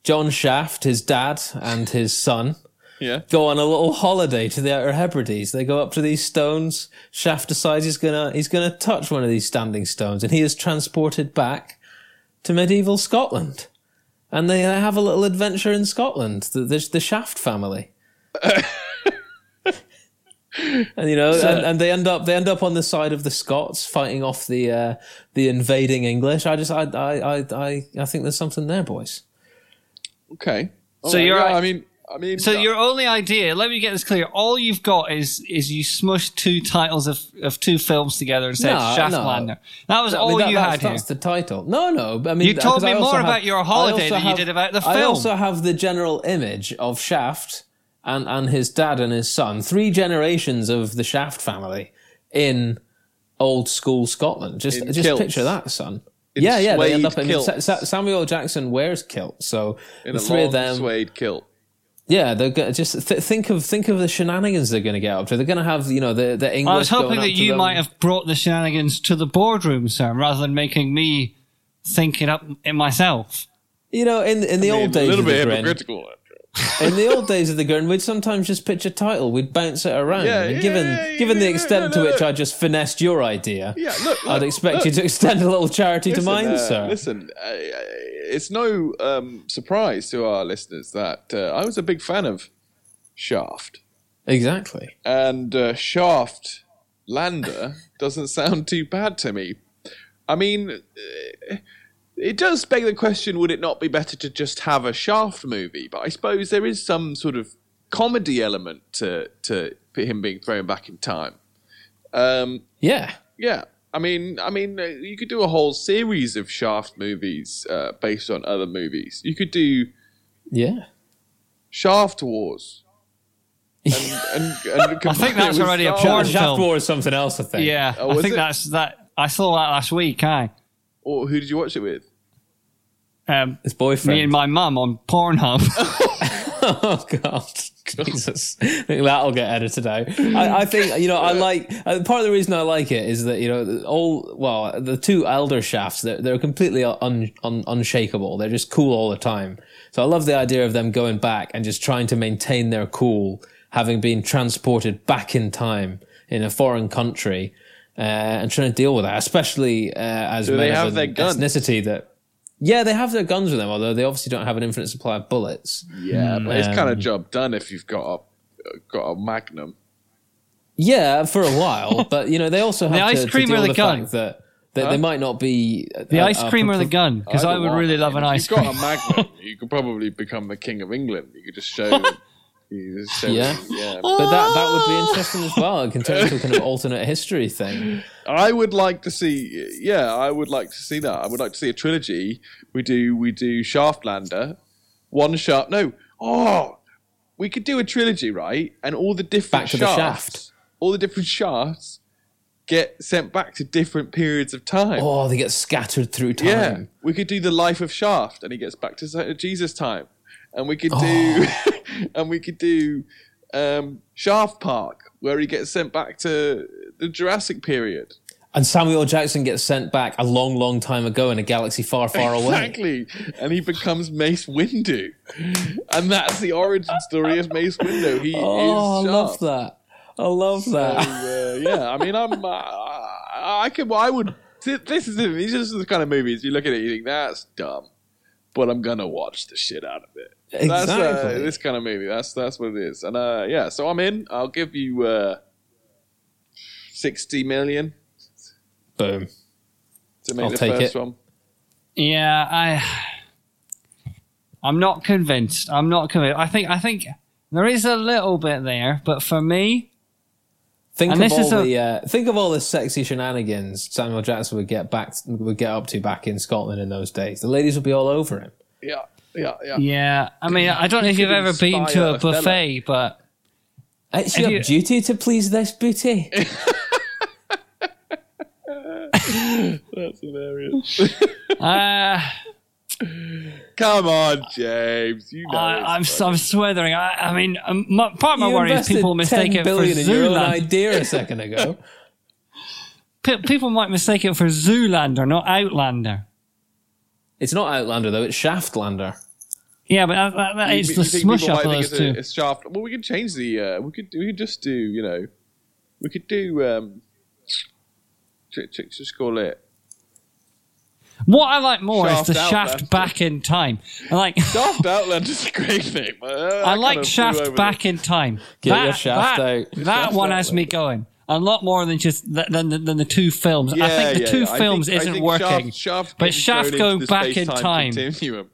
Speaker 3: John Shaft, his dad, and his son
Speaker 1: Yeah.
Speaker 3: go on a little holiday to the Outer Hebrides. They go up to these stones. Shaft decides he's gonna he's gonna touch one of these standing stones, and he is transported back to medieval Scotland. And they have a little adventure in Scotland. The, the, the Shaft family. and you know, and, and they end up they end up on the side of the Scots fighting off the uh, the invading English. I just I I I, I think there's something there, boys.
Speaker 1: Okay. All
Speaker 2: So
Speaker 1: right,
Speaker 2: you're-
Speaker 1: yeah, I mean, I mean.
Speaker 2: So uh, your only idea, let me get this clear. All you've got is is you smushed two titles of, of two films together and said
Speaker 3: No,
Speaker 2: Shaftlander.
Speaker 3: no.
Speaker 2: That was
Speaker 3: I
Speaker 2: all
Speaker 3: mean, that-
Speaker 2: you
Speaker 3: that's,
Speaker 2: had here.
Speaker 3: That's the title. No, no. I mean,
Speaker 2: You told me more
Speaker 3: have-
Speaker 2: about your
Speaker 3: I
Speaker 2: holiday than you did about the film.
Speaker 3: I also have the general image of Shaft and and his dad and his son, three generations of the Shaft family in old school Scotland. Just
Speaker 1: In
Speaker 3: just
Speaker 1: kilts.
Speaker 3: picture that, son.
Speaker 1: In
Speaker 3: yeah, yeah. They end up in
Speaker 1: kilts.
Speaker 3: Sa- Sa- Samuel Jackson wears kilt, so
Speaker 1: in
Speaker 3: the
Speaker 1: a
Speaker 3: three
Speaker 1: long
Speaker 3: of them.
Speaker 1: suede kilt.
Speaker 3: Yeah, they're gonna just th- think of think of the shenanigans they're going to get up to. They're going to have you know the the English.
Speaker 2: I was hoping
Speaker 3: going
Speaker 2: that you
Speaker 3: them.
Speaker 2: might have brought the shenanigans to the boardroom, sir, rather than making me think it up in myself.
Speaker 3: You know, in in the
Speaker 1: I mean,
Speaker 3: old days,
Speaker 1: a little
Speaker 3: of the
Speaker 1: bit
Speaker 3: Grin,
Speaker 1: hypocritical.
Speaker 3: in the old days of the Gurn, we'd sometimes just pitch a title, we'd bounce it around.
Speaker 1: Yeah,
Speaker 3: and
Speaker 1: yeah,
Speaker 3: given
Speaker 1: yeah,
Speaker 3: given the extent
Speaker 1: no,
Speaker 3: to which
Speaker 1: no.
Speaker 3: I just finessed your idea,
Speaker 1: Yeah, look,
Speaker 3: I'd expect
Speaker 1: look.
Speaker 3: you to extend a little charity to mine,
Speaker 1: uh,
Speaker 3: sir.
Speaker 1: Listen, uh, it's no um, surprise to our listeners that uh, I was a big fan of Shaft,
Speaker 3: Exactly.
Speaker 1: and uh, Shaft Lander doesn't sound too bad to me. I mean, uh, it does beg the question: Would it not be better to just have a Shaft movie? But I suppose there is some sort of comedy element to to him being thrown back in time. Um,
Speaker 3: Yeah.
Speaker 1: yeah, I mean, I mean, uh, you could do a whole series of Shaft movies uh, based on other movies. You could do
Speaker 3: Yeah.
Speaker 1: Shaft Wars. And, and, and
Speaker 2: I think that's already a
Speaker 1: Star
Speaker 2: porn
Speaker 3: Shaft
Speaker 2: film.
Speaker 3: War is something else, I think.
Speaker 2: Yeah,
Speaker 1: Oh,
Speaker 2: I think
Speaker 1: it?
Speaker 2: that's that. I saw that last week. Aye.
Speaker 1: Or who did you watch it with?
Speaker 2: Um,
Speaker 3: His boyfriend.
Speaker 2: me and my mum on Pornhub.
Speaker 3: Oh God, Jesus! I think that'll get edited out. I, I think you know I like uh, part of the reason I like it is that you know all well the two elder shafts they're, they're completely un, un, unshakable. They're just cool all the time. So I love the idea of them going back and just trying to maintain their cool, having been transported back in time in a foreign country. Uh, and trying to deal with that, especially uh, as
Speaker 1: Do
Speaker 3: men
Speaker 1: they
Speaker 3: of
Speaker 1: have
Speaker 3: an
Speaker 1: their
Speaker 3: ethnicity that, yeah, they have their guns with them, although they obviously don't have an infinite supply of bullets.
Speaker 1: Yeah, but it's mm. kind of
Speaker 3: um,
Speaker 1: job done if you've got a got a Magnum.
Speaker 3: Yeah, for a while, but you know they also have
Speaker 2: The ice
Speaker 3: to, to
Speaker 2: cream
Speaker 3: deal
Speaker 2: or the
Speaker 3: the
Speaker 2: gun?
Speaker 3: fact that that they might not be
Speaker 2: The uh, ice uh, cream or the gun? Because I
Speaker 1: don't
Speaker 2: would really love an
Speaker 1: If
Speaker 2: ice
Speaker 1: you've
Speaker 2: cream.
Speaker 1: got a Magnum, you could probably become the king of England. You could just show. you just show
Speaker 3: Yeah.
Speaker 1: yeah.
Speaker 3: But that that would be ah! interesting as well. It can turn a kind of alternate history thing.
Speaker 1: I would like to see. Yeah, I would like to see that. I would like to see a trilogy. We do. We do Shaftlander, one shaft. No, oh, we could do a trilogy, right? And all the different
Speaker 3: Back to the
Speaker 1: shafts,
Speaker 3: shaft.
Speaker 1: all the different shafts get sent back to different periods of time.
Speaker 3: Oh, they get scattered through time.
Speaker 1: Yeah, we could do the life of Shaft, and he gets back to Jesus time, and we could do,
Speaker 3: Oh.
Speaker 1: and we could do um, Shaft Park, where he gets sent back to the Jurassic period.
Speaker 3: And Samuel Jackson gets sent back a long, long time ago in a galaxy far, far away.
Speaker 1: Exactly, and he becomes Mace Windu, and that's the origin story of Mace Windu. He is
Speaker 3: Oh, I love that. I love that.
Speaker 1: Uh, yeah, I mean, I'm, uh, I could, I would. This is. These are the kind of movies you look at it, you think that's dumb, but I'm gonna watch the shit out of it. That's uh,
Speaker 3: Exactly.
Speaker 1: this kind of movie. That's that's what it is. And uh, yeah, so I'm in. I'll give you uh, sixty million
Speaker 3: Boom.
Speaker 1: to make
Speaker 3: I'll
Speaker 1: the
Speaker 3: take
Speaker 1: first
Speaker 3: it.
Speaker 1: one.
Speaker 2: Yeah, I. I'm not convinced. I'm not convinced. I think. I think there is a little bit there, but for me,
Speaker 3: Think
Speaker 2: And
Speaker 3: of
Speaker 2: this is
Speaker 3: all
Speaker 2: a-
Speaker 3: the uh, think of all the sexy shenanigans Samuel Jackson would get back would get up to back in Scotland in those days. The ladies would be all over him.
Speaker 1: Yeah, yeah, yeah.
Speaker 2: yeah. I mean, I don't know if you've ever been to a
Speaker 1: a fella.
Speaker 2: buffet, but
Speaker 3: It's your
Speaker 2: you-
Speaker 3: duty to please this booty.
Speaker 1: That's hilarious.
Speaker 2: uh,
Speaker 1: Come on, James. You know
Speaker 2: I, I'm
Speaker 1: it's
Speaker 2: I'm swithering. I, I mean, um, my, part of my
Speaker 3: You
Speaker 2: worry is people mistake
Speaker 3: 10
Speaker 2: it for
Speaker 3: billion in your own
Speaker 2: Zoolander.
Speaker 3: idea a second ago.
Speaker 2: Pe- people might mistake it for Zoolander, not Outlander.
Speaker 3: it's not Outlander though; it's Shaftlander.
Speaker 2: Yeah, but that, that, that,
Speaker 1: You-
Speaker 2: it's
Speaker 1: you
Speaker 2: the
Speaker 1: think
Speaker 2: smush
Speaker 1: people
Speaker 2: up of those
Speaker 1: it's
Speaker 2: two.
Speaker 1: A, it's shaft. Well, we could change the. Uh, we could. We could just do. You know, we could do. Um, ch- ch- just call it
Speaker 2: What I like more
Speaker 1: Shaft
Speaker 2: is the
Speaker 1: Outlander.
Speaker 2: shaft back in time. I like.
Speaker 1: Shaft Outland is a great thing. but, uh,
Speaker 2: I
Speaker 1: that
Speaker 2: like
Speaker 1: kind of
Speaker 2: Shaft back
Speaker 1: the-
Speaker 2: in time.
Speaker 3: Get
Speaker 2: that,
Speaker 3: your shaft
Speaker 2: that,
Speaker 3: out.
Speaker 2: That
Speaker 1: Shaft
Speaker 2: one has
Speaker 1: mate.
Speaker 2: me going. A lot more than just th- than, than, than the two films. I think the
Speaker 1: yeah,
Speaker 2: two
Speaker 1: yeah. I
Speaker 2: films
Speaker 1: think-
Speaker 2: isn't
Speaker 1: think
Speaker 2: working.
Speaker 1: Shaft, Shaft
Speaker 2: but Shaft
Speaker 1: going
Speaker 2: go back in
Speaker 1: space-time. Continuum.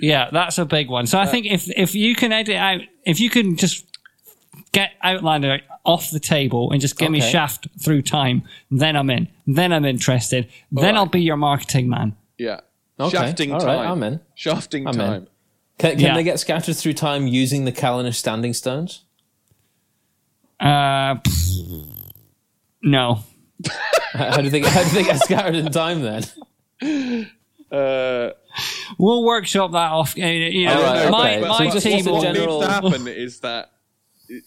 Speaker 2: Yeah, that's a big one.
Speaker 1: Uh,
Speaker 2: So I think if if you can edit out, if you can just get Outlander off the table and just give me
Speaker 3: Okay.
Speaker 2: Shaft through time, then I'm in. Then I'm interested. then
Speaker 1: right.
Speaker 2: I'll be your marketing man.
Speaker 1: Yeah.
Speaker 3: Okay,
Speaker 1: Shafting
Speaker 3: all
Speaker 1: time.
Speaker 3: right, I'm in.
Speaker 1: Shafting
Speaker 3: I'm in.
Speaker 1: time.
Speaker 3: Can, can
Speaker 2: Yeah.
Speaker 3: they get scattered through time using the Callanish Standing Stones?
Speaker 2: Uh, pff, no.
Speaker 3: How how do they how do they get scattered in time then?
Speaker 1: Uh,
Speaker 2: We'll workshop that off. uh, You know,
Speaker 3: All right,
Speaker 2: my,
Speaker 3: okay.
Speaker 2: my
Speaker 3: So
Speaker 2: team
Speaker 3: what's the
Speaker 1: what
Speaker 3: general-
Speaker 1: needs to happen is that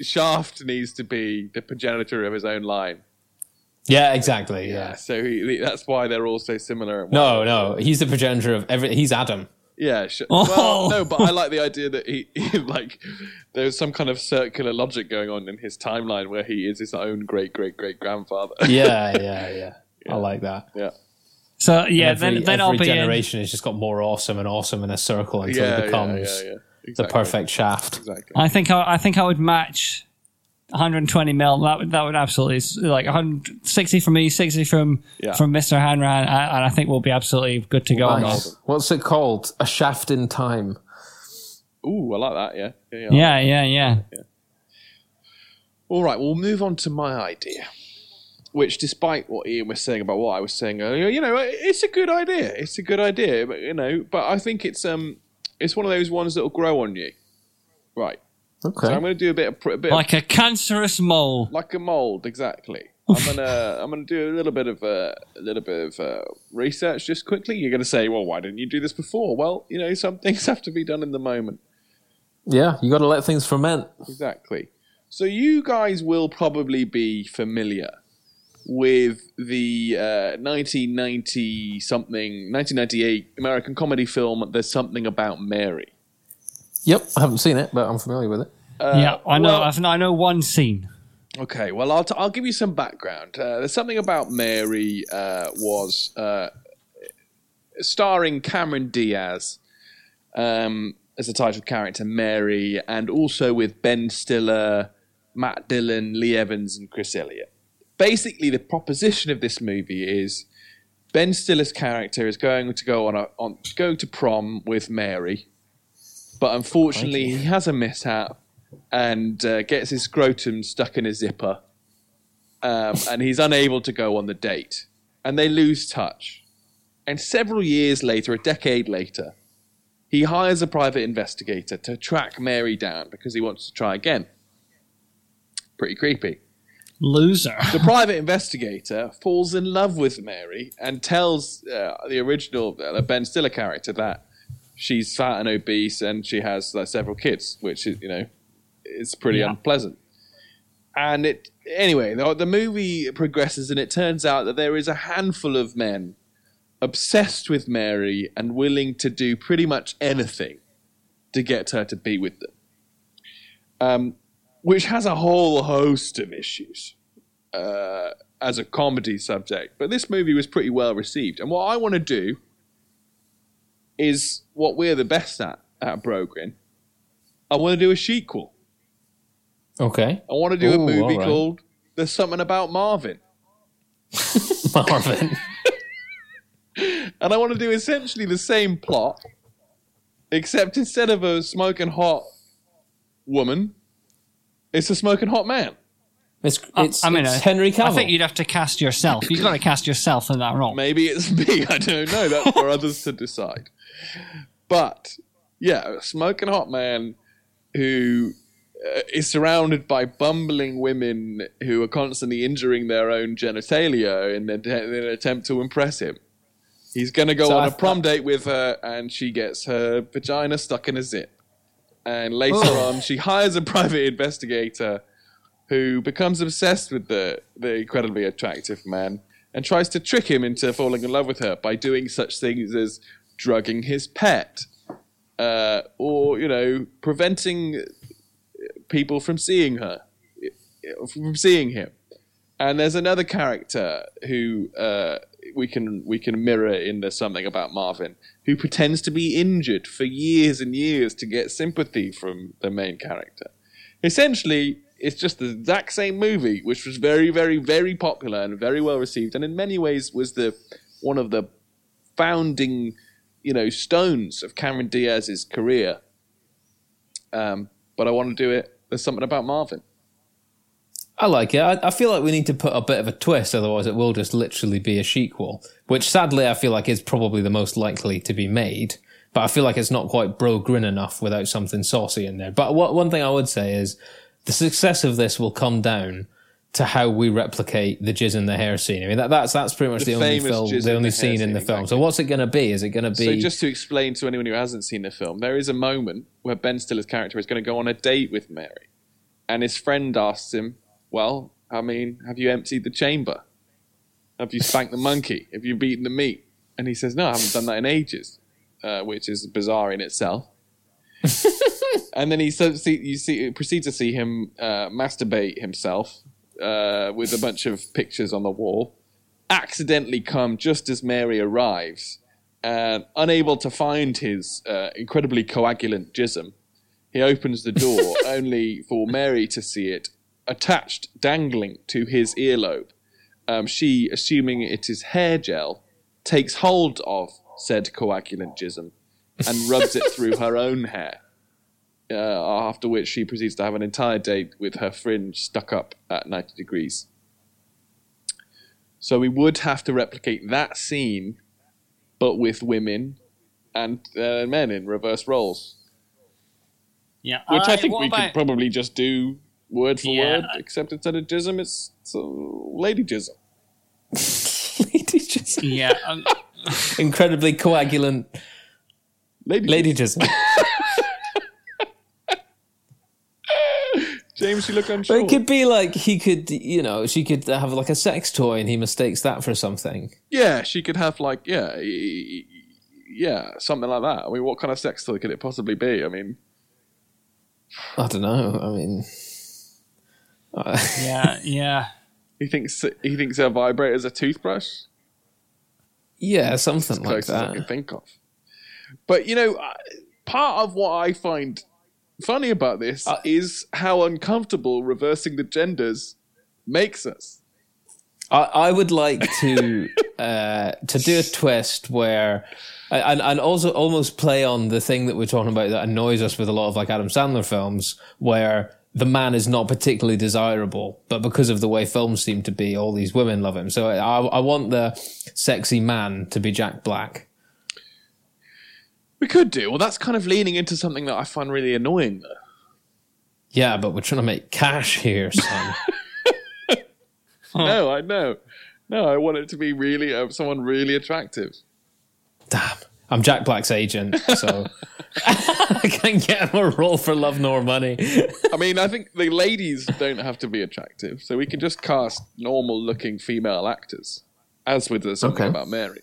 Speaker 1: Shaft needs to be the progenitor of his own line.
Speaker 3: Yeah, exactly. Yeah.
Speaker 1: So he, that's why they're all so similar. and
Speaker 3: No, no, he's the progenitor of every. He's Adam.
Speaker 1: Yeah. Sh-
Speaker 2: Oh.
Speaker 1: Well, no, but I like the idea that he, he like there's some kind of circular logic going on in his timeline where he is his own great great great grandfather.
Speaker 3: Yeah, yeah, yeah. I like that.
Speaker 1: yeah.
Speaker 2: So yeah,
Speaker 3: every,
Speaker 2: then then
Speaker 3: every
Speaker 2: I'll be in.
Speaker 3: generation has just got more awesome and awesome in a circle until
Speaker 1: Yeah,
Speaker 3: it becomes
Speaker 1: yeah, yeah.
Speaker 3: the
Speaker 1: Exactly.
Speaker 3: perfect shaft.
Speaker 1: Exactly.
Speaker 2: I think I, I think I would match 120 mil. That would that would absolutely like 160 from me, 60 from
Speaker 1: Yeah.
Speaker 2: from Mr. Hanran, and and I think we'll be absolutely good to go.
Speaker 3: Nice.
Speaker 2: this.
Speaker 3: What's it called? A shaft in time.
Speaker 1: Ooh, I like that. Yeah. Yeah. yeah.
Speaker 2: Yeah, yeah, yeah.
Speaker 1: All right, we'll move on to my idea. Which, despite what Ian was saying about what I was saying earlier, you know, it's a good idea. It's a good idea, but you know, but I think it's um, it's one of those ones that'll grow on you. Right.
Speaker 3: Okay.
Speaker 1: So I'm going to do a bit of a bit of
Speaker 2: Like a cancerous mole.
Speaker 1: like a mold exactly i'm gonna i'm gonna do a little bit of uh, a little bit of uh, research just quickly you're gonna say well why didn't you do this before well you know some things have to be done in the moment
Speaker 3: yeah, you got to let things ferment.
Speaker 1: exactly so you guys will probably be familiar with the uh, 1990 something 1998 american comedy film there's something about mary
Speaker 3: Yep, I haven't seen it, but I'm familiar with it.
Speaker 2: yeah, I know.
Speaker 1: well-
Speaker 2: I've, I know one scene.
Speaker 1: Okay, well, I'll, t- I'll give you some background. Uh, there's something about Mary uh, was uh, starring Cameron Diaz um, as the title character, Mary, and also with Ben Stiller, Matt Dillon, Lee Evans, and Chris Elliott. Basically, the proposition of this movie is Ben Stiller's character is going to go on a on going to prom with Mary, but unfortunately, he has a mishap and uh, gets his scrotum stuck in a zipper, um, and he's unable to go on the date, and they lose touch. And several years later, a decade later, he hires a private investigator to track Mary down because he wants to try again. Pretty creepy.
Speaker 2: Loser.
Speaker 1: The private investigator falls in love with Mary and tells uh, the original uh, Ben Stiller character that she's fat and obese and she has like, several kids, which is you know is pretty
Speaker 2: Yeah.
Speaker 1: unpleasant. And it anyway, the, the movie progresses and it turns out that there is a handful of men obsessed with Mary and willing to do pretty much anything to get her to be with them. Um, which has a whole host of issues uh, as a comedy subject. But this movie was pretty well received. And what I want to do is what we're the best at at Brogren. I want to do a sequel.
Speaker 3: Okay.
Speaker 1: I want to do a movie
Speaker 3: right.
Speaker 1: called There's Something About Marvin.
Speaker 3: Marvin.
Speaker 1: And I want to do essentially the same plot, except instead of a smoking hot woman, it's a smoking hot man.
Speaker 3: It's, it's,
Speaker 2: I mean,
Speaker 3: it's
Speaker 2: uh,
Speaker 3: Henry Cavill.
Speaker 2: I think you'd have to cast yourself. You've got to cast yourself in that role.
Speaker 1: Maybe it's me. I don't know. That's for others to decide. But yeah, a smoking hot man who uh, is surrounded by bumbling women who are constantly injuring their own genitalia in, an- in an attempt to impress him. He's going to go
Speaker 3: So
Speaker 1: on
Speaker 3: I
Speaker 1: a prom date with her, and she gets her vagina stuck in a zip. And later
Speaker 3: Oh.
Speaker 1: on, she hires a private investigator who becomes obsessed with the, the incredibly attractive man and tries to trick him into falling in love with her by doing such things as drugging his pet uh, or, you know, preventing people from seeing her, from seeing him. And there's another character who uh, we can we can mirror in there's something about Marvin who pretends to be injured for years and years to get sympathy from the main character. Essentially, it's just the exact same movie, which was very, very, very popular and very well received, and in many ways was the one of the founding, you know, stones of Cameron Diaz's career. Um, but I want to do it. There's something about Marvin.
Speaker 3: I like it. I, I feel like we need to put a bit of a twist, otherwise it will just literally be a sequel, which sadly I feel like is probably the most likely to be made. But I feel like it's not quite bro grin enough without something saucy in there. But what, one thing I would say is the success of this will come down to how we replicate the jizz in the hair scene. I mean, that, that's that's pretty much
Speaker 1: The
Speaker 3: the, only film, the only
Speaker 1: the
Speaker 3: scene in
Speaker 1: scene,
Speaker 3: the film. So what's it going to be? Is it going to be?
Speaker 1: So just to explain to anyone who hasn't seen the film, there is a moment where Ben Stiller's character is going to go on a date with Mary, and his friend asks him, "Well, I mean, have you emptied the chamber? Have you spanked the monkey? Have you beaten the meat?" And he says, "No, I haven't done that in ages," uh, which is bizarre in itself. and then he so see, you see proceeds to see him uh, masturbate himself uh, with a bunch of pictures on the wall. Accidentally come just as Mary arrives, and unable to find his uh, incredibly coagulant jism, he opens the door only for Mary to see it attached, dangling to his earlobe. Um, she, assuming it is hair gel, takes hold of said coagulant jism and rubs it through her own hair. Uh, after which she proceeds to have an entire date with her fringe stuck up at 90 degrees. So we would have to replicate that scene, but with women and uh, men in reverse roles.
Speaker 2: Yeah,
Speaker 1: which I think we
Speaker 2: about-
Speaker 1: could probably just do word for
Speaker 2: Yeah.
Speaker 1: word, except instead of jism, it's, it's uh, lady jism.
Speaker 3: lady just
Speaker 2: Yeah, um,
Speaker 3: incredibly coagulant
Speaker 1: Lady,
Speaker 3: lady
Speaker 1: jism. James, you look
Speaker 3: But
Speaker 1: unsure.
Speaker 3: it could be like he could, you know, she could have like a sex toy and he mistakes that for something.
Speaker 1: Yeah, she could have like yeah, y- y- yeah, something like that. I mean, what kind of sex toy could it possibly be? I mean,
Speaker 3: I don't know. I mean, uh,
Speaker 2: yeah, yeah.
Speaker 1: he thinks he thinks a vibrator is a toothbrush.
Speaker 3: yeah, something like
Speaker 1: that. I can think of. But you know, part of what I find funny about this
Speaker 3: Uh,
Speaker 1: is how uncomfortable reversing the genders makes us.
Speaker 3: I, I would like to uh, to do a twist where, and and also almost play on the thing that we're talking about that annoys us with a lot of like Adam Sandler films, where the man is not particularly desirable, but because of the way films seem to be, all these women love him. So I, I want the sexy man to be Jack Black.
Speaker 1: We could do. Well, that's kind of leaning into something that I find really annoying, though.
Speaker 3: Yeah, but we're trying to make cash here, son.
Speaker 1: No, I know. No, I want it to be really uh, someone really attractive.
Speaker 3: Damn. I'm Jack Black's agent, so I can get him a role for love nor money.
Speaker 1: I mean, I think the ladies don't have to be attractive, so we can just cast normal-looking female actors, as with the something
Speaker 3: Okay.
Speaker 1: about Mary.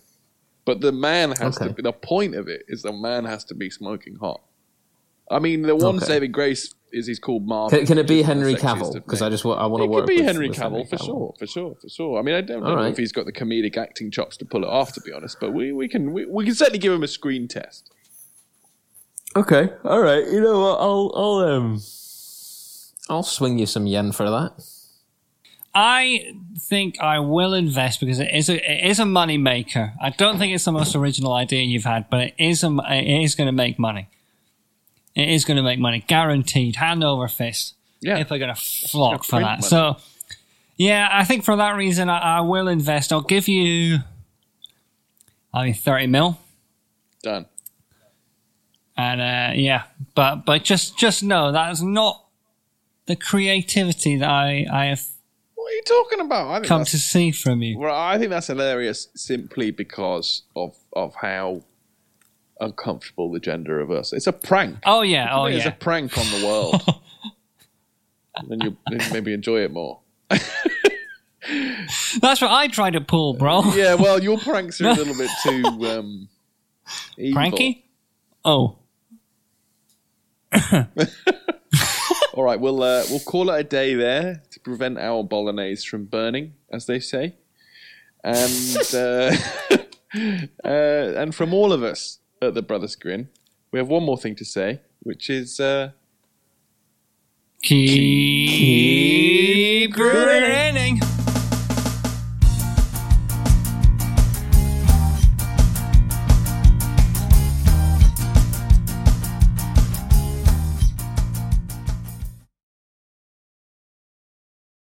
Speaker 1: But the man has
Speaker 3: Okay.
Speaker 1: to. be The point of it is the man has to be smoking hot. I mean, the one
Speaker 3: Okay.
Speaker 1: saving grace is he's called Marvin.
Speaker 3: Can, can it be
Speaker 1: which is the
Speaker 3: Henry Cavill? Because I just want I want to work.
Speaker 1: It could be
Speaker 3: with,
Speaker 1: Henry
Speaker 3: with
Speaker 1: Cavill for sure, for sure, for sure. I mean, I don't know
Speaker 3: All right.
Speaker 1: if he's got the comedic acting chops to pull it off, to be honest. But we, we can we, we can certainly give him a screen test.
Speaker 3: Okay, all right. You know what? I'll I'll um I'll swing you some yen for that.
Speaker 2: I think I will invest because it is a it is a money maker. I don't think it's the most original idea you've had, but it is a it is going to make money. It is going to make money, guaranteed, hand over fist.
Speaker 1: Yeah.
Speaker 2: if they're going to flock for that.
Speaker 1: money.
Speaker 2: So, yeah, I think for that reason, I, I will invest. I'll give you, I mean, thirty mil,
Speaker 1: Done.
Speaker 2: and uh, yeah, but but just just know that is not the creativity that I I have
Speaker 1: What are you talking about? I think
Speaker 2: come to see from you.
Speaker 1: Well, I think that's hilarious simply because of of how uncomfortable the gender reversal. It's a prank.
Speaker 2: Oh yeah, oh
Speaker 1: it's
Speaker 2: yeah.
Speaker 1: a prank on the world. then you maybe enjoy it more.
Speaker 2: That's what I try to pull, bro.
Speaker 1: Yeah, well, your pranks are a little bit too um, evil.
Speaker 2: Pranky? Oh.
Speaker 1: All right, we'll uh, we'll call it a day there to prevent our bolognese from burning, as they say, and uh, uh, and from all of us at the Brothers Grin, we have one more thing to say, which is. Uh, Keep
Speaker 2: keep grinning.